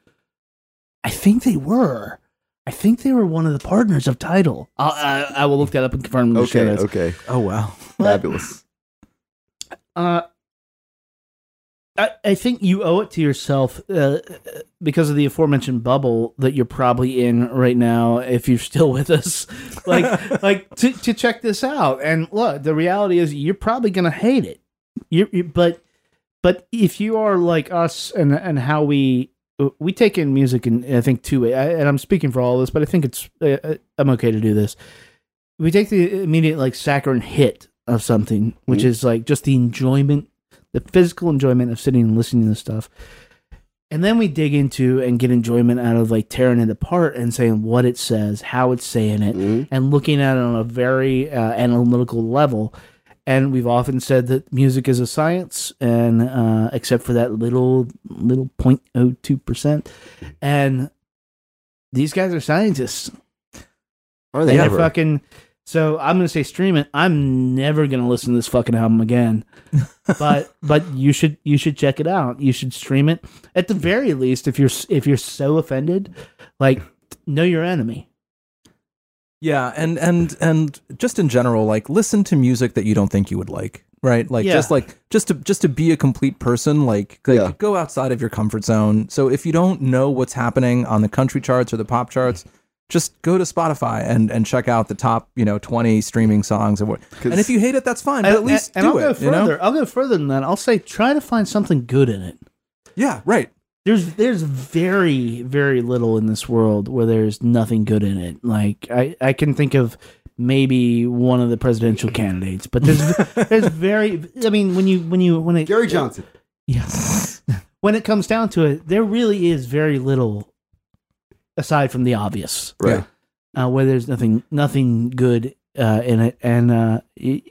I think they were. I think they were one of the partners of Tidal. I'll, I I will look that up and confirm. in the show Okay, notes. okay, Oh wow. fabulous. Uh, I, I think you owe it to yourself uh, because of the aforementioned bubble that you're probably in right now. If you're still with us, [LAUGHS] like like to, to check this out. And look, the reality is you're probably gonna hate it. You, you but but if you are like us and and how we we take in music in I think two ways. And I'm speaking for all of this, but I think it's uh, I'm okay to do this. We take the immediate like saccharine hit of something, which is like just the enjoyment, the physical enjoyment of sitting and listening to stuff. And then we dig into and get enjoyment out of like tearing it apart and saying what it says, how it's saying it, Mhm. and looking at it on a very uh, analytical level. And we've often said that music is a science, and uh, except for that little little 0.02 percent, and these guys are scientists. Are they they're ever? fucking. So I'm gonna say stream it. I'm never gonna listen to this fucking album again. [LAUGHS] but but you should you should check it out. You should stream it at the very least. If you're if you're so offended, like know your enemy. Yeah, and and and just in general, like listen to music that you don't think you would like, right? Like Yeah. just like just to just to be a complete person, like, like Yeah. go outside of your comfort zone. So if you don't know what's happening on the country charts or the pop charts, just go to Spotify and and check out the top, you know, twenty streaming songs and what. And if you hate it, that's fine. But at least and do I'll it. go you further. know? I'll go further than that. I'll say try to find something good in it. Yeah, right. there's there's very very little in this world where there's nothing good in it. Like I I can think of maybe one of the presidential candidates, but there's [LAUGHS] there's very I mean when you when you when it Gary Johnson. yeah [LAUGHS] when it comes down to it, there really is very little aside from the obvious. Right. uh, where there's nothing nothing good uh, in it, and uh,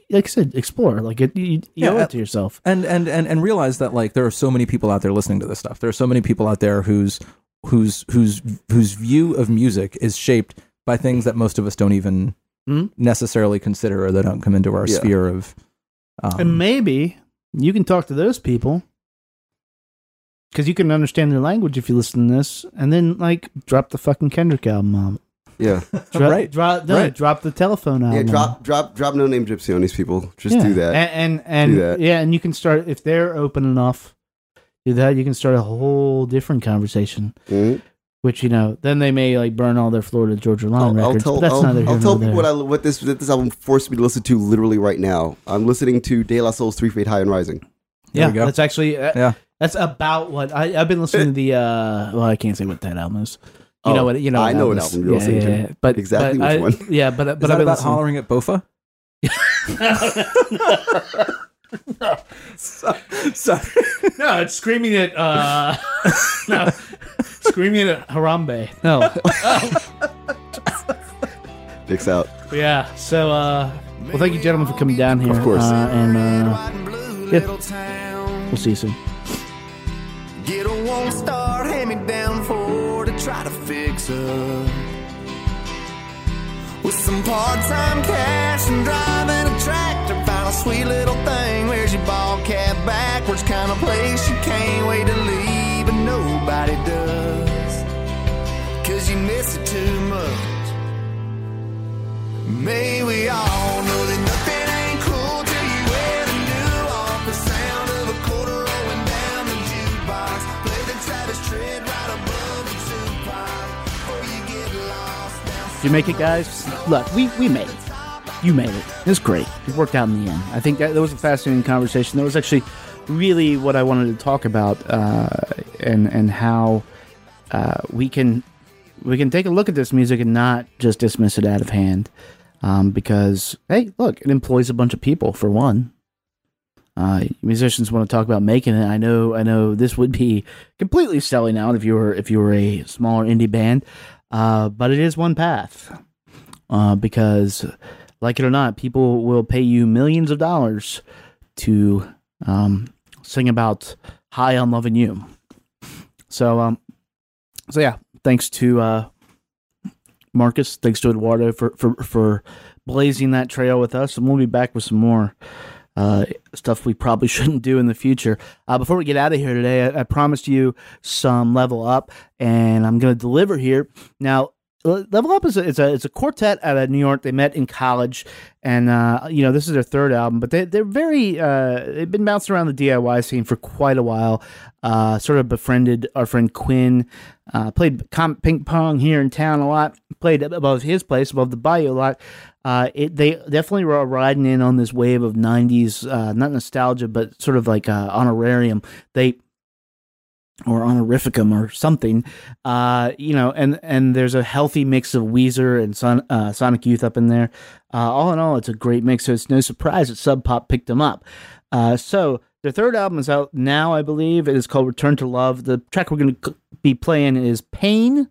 like I said, explore. Like it, you, you Yeah, owe it to yourself. and and and and realize that like there are so many people out there listening to this stuff. There are so many people out there whose whose whose whose view of music is shaped by things that most of us don't even Mhm. necessarily consider or that don't come into our Yeah. sphere of. Um, and maybe you can talk to those people because you can understand their language if you listen to this, and then like drop the fucking Kendrick album. Um, Yeah. [LAUGHS] drop, Right. Drop, no, Right. drop the Telefone album. Yeah, drop drop drop Noname Gypsy on these people. Just Yeah. do that. And and, and Do that. yeah, and you can start if they're open enough. Do that. You can start a whole different conversation. Mhm. Which you know, then they may like burn all their Florida Georgia Line I'll, I'll records. tell, but that's I'll, neither I'll tell nor people what I what this what this album forced me to listen to literally right now. I'm listening to De La Soul's Three Feet High and Rising. There yeah, we go. that's actually uh, Yeah. That's about what I, I've been listening to. The uh, well, I can't say what that album is. You Oh, know what? You know, I know what is. album you're yeah, listening yeah, to. But Exactly but which I- one. [LAUGHS] Yeah, but Is but I've been about listening- hollering at Bofa? [LAUGHS] Sorry. No, it's screaming at uh, [LAUGHS] no, screaming at Harambe. No, Dicks out. yeah. So, uh, well, thank you, gentlemen, for coming down here. Of course. uh, and uh, White and blue yeah. we'll see you soon. Get a one star hand me down for to try to fix up. With some part time cash and driving a tractor, find a sweet little thing. Where's your ball cap backwards? Kind of place you can't wait to leave, but nobody does. Cause you miss it too much. May we all know that Did you make it, guys? Look, we, we made it. You made it. It was great. It worked out in the end. I think that, that was a fascinating conversation. That was actually really what I wanted to talk about, uh, and and how uh, we can we can take a look at this music and not just dismiss it out of hand, um, because hey, look, it employs a bunch of people for one. Uh, musicians want to talk about making it. I know. I know this would be completely selling out if you were if you were a smaller indie band, uh, but it is one path. Uh, because, like it or not, people will pay you millions of dollars to um, sing about "Hi, I'm loving you." So, um, so yeah, thanks to uh, Marcus, thanks to Eduardo for for for blazing that trail with us, and we'll be back with some more uh, stuff we probably [LAUGHS] shouldn't do in the future. Uh, before we get out of here today, I, I promised you some LVL UP, and I'm going to deliver here. Now, LVL UP is a, it's a it's a quartet out of New York. They met in college, and uh, you know this is their third album, but they they're very uh, they've been bouncing around the DIY scene for quite a while. Uh, sort of befriended our friend Quinn. Uh, played com- ping pong here in town a lot. Played above his place, above the bayou a lot. Uh, it they definitely were riding in on this wave of '90s, uh, not nostalgia, but sort of like honorarium. They or honorificum or something, uh, you know, and and there's a healthy mix of Weezer and Son, uh, Sonic Youth up in there. Uh, all in all, it's a great mix. So it's no surprise that Sub Pop picked them up. Uh, so their third album is out now, I believe. It is called Return to Love. The track we're going to be playing is Pain,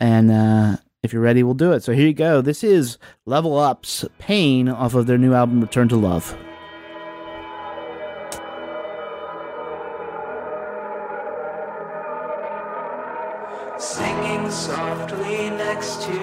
and uh, if you're ready, we'll do it. So here you go. This is LVL UP's Pain off of their new album Return to Love. Singing softly next to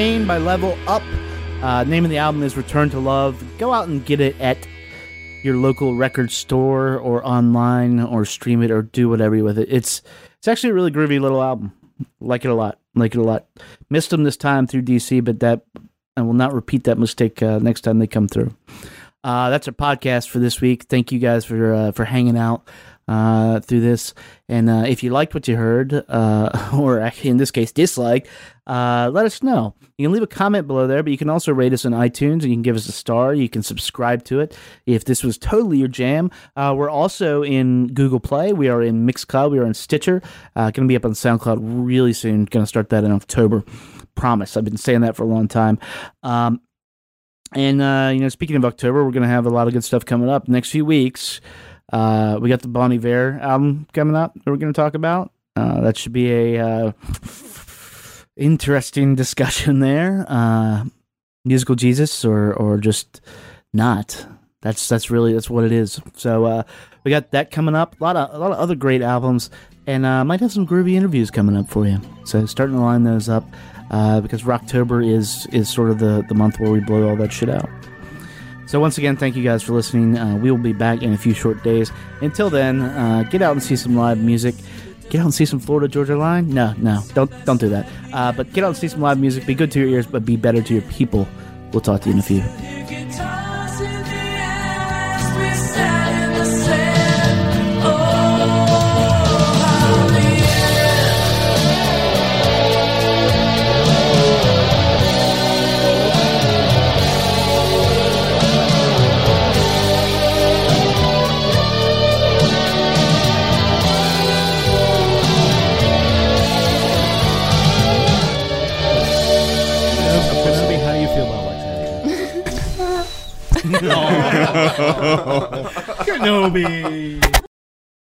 Pain by LVL UP. Uh, name of the album is Return to Love. Go out and get it at your local record store or online or stream it or do whatever you with it. It's it's actually a really groovy little album. Like it a lot. Like it a lot. Missed them this time through DC, but that I will not repeat that mistake uh, next time they come through. Uh, that's our podcast for this week. Thank you guys for uh, for hanging out uh, through this. And uh, if you liked what you heard, uh, [LAUGHS] or in this case disliked, uh, let us know. You can leave a comment below there, but you can also rate us on iTunes and you can give us a star. You can subscribe to it if this was totally your jam. Uh, we're also in Google Play. We are in Mixcloud. We are in Stitcher. Uh, going to be up on SoundCloud really soon. Going to start that in October. Promise. I've been saying that for a long time. Um, and uh, you know, speaking of October, we're going to have a lot of good stuff coming up next few weeks. Uh, we got the Bon Iver album coming up that we're going to talk about. Uh, that should be a uh, interesting discussion there. Uh, musical Jesus, or or just not. That's that's really that's what it is. So uh, we got that coming up. A lot of a lot of other great albums, and uh, might have some groovy interviews coming up for you. So starting to line those up uh, because Rocktober is is sort of the the month where we blow all that shit out. So once again, thank you guys for listening. Uh, we will be back in a few short days. Until then, uh, get out and see some live music. Get out and see some Florida Georgia Line. No, no, don't don't do that. Uh, but get out and see some live music. Be good to your ears, but be better to your people. We'll talk to you in a few. Kenobi.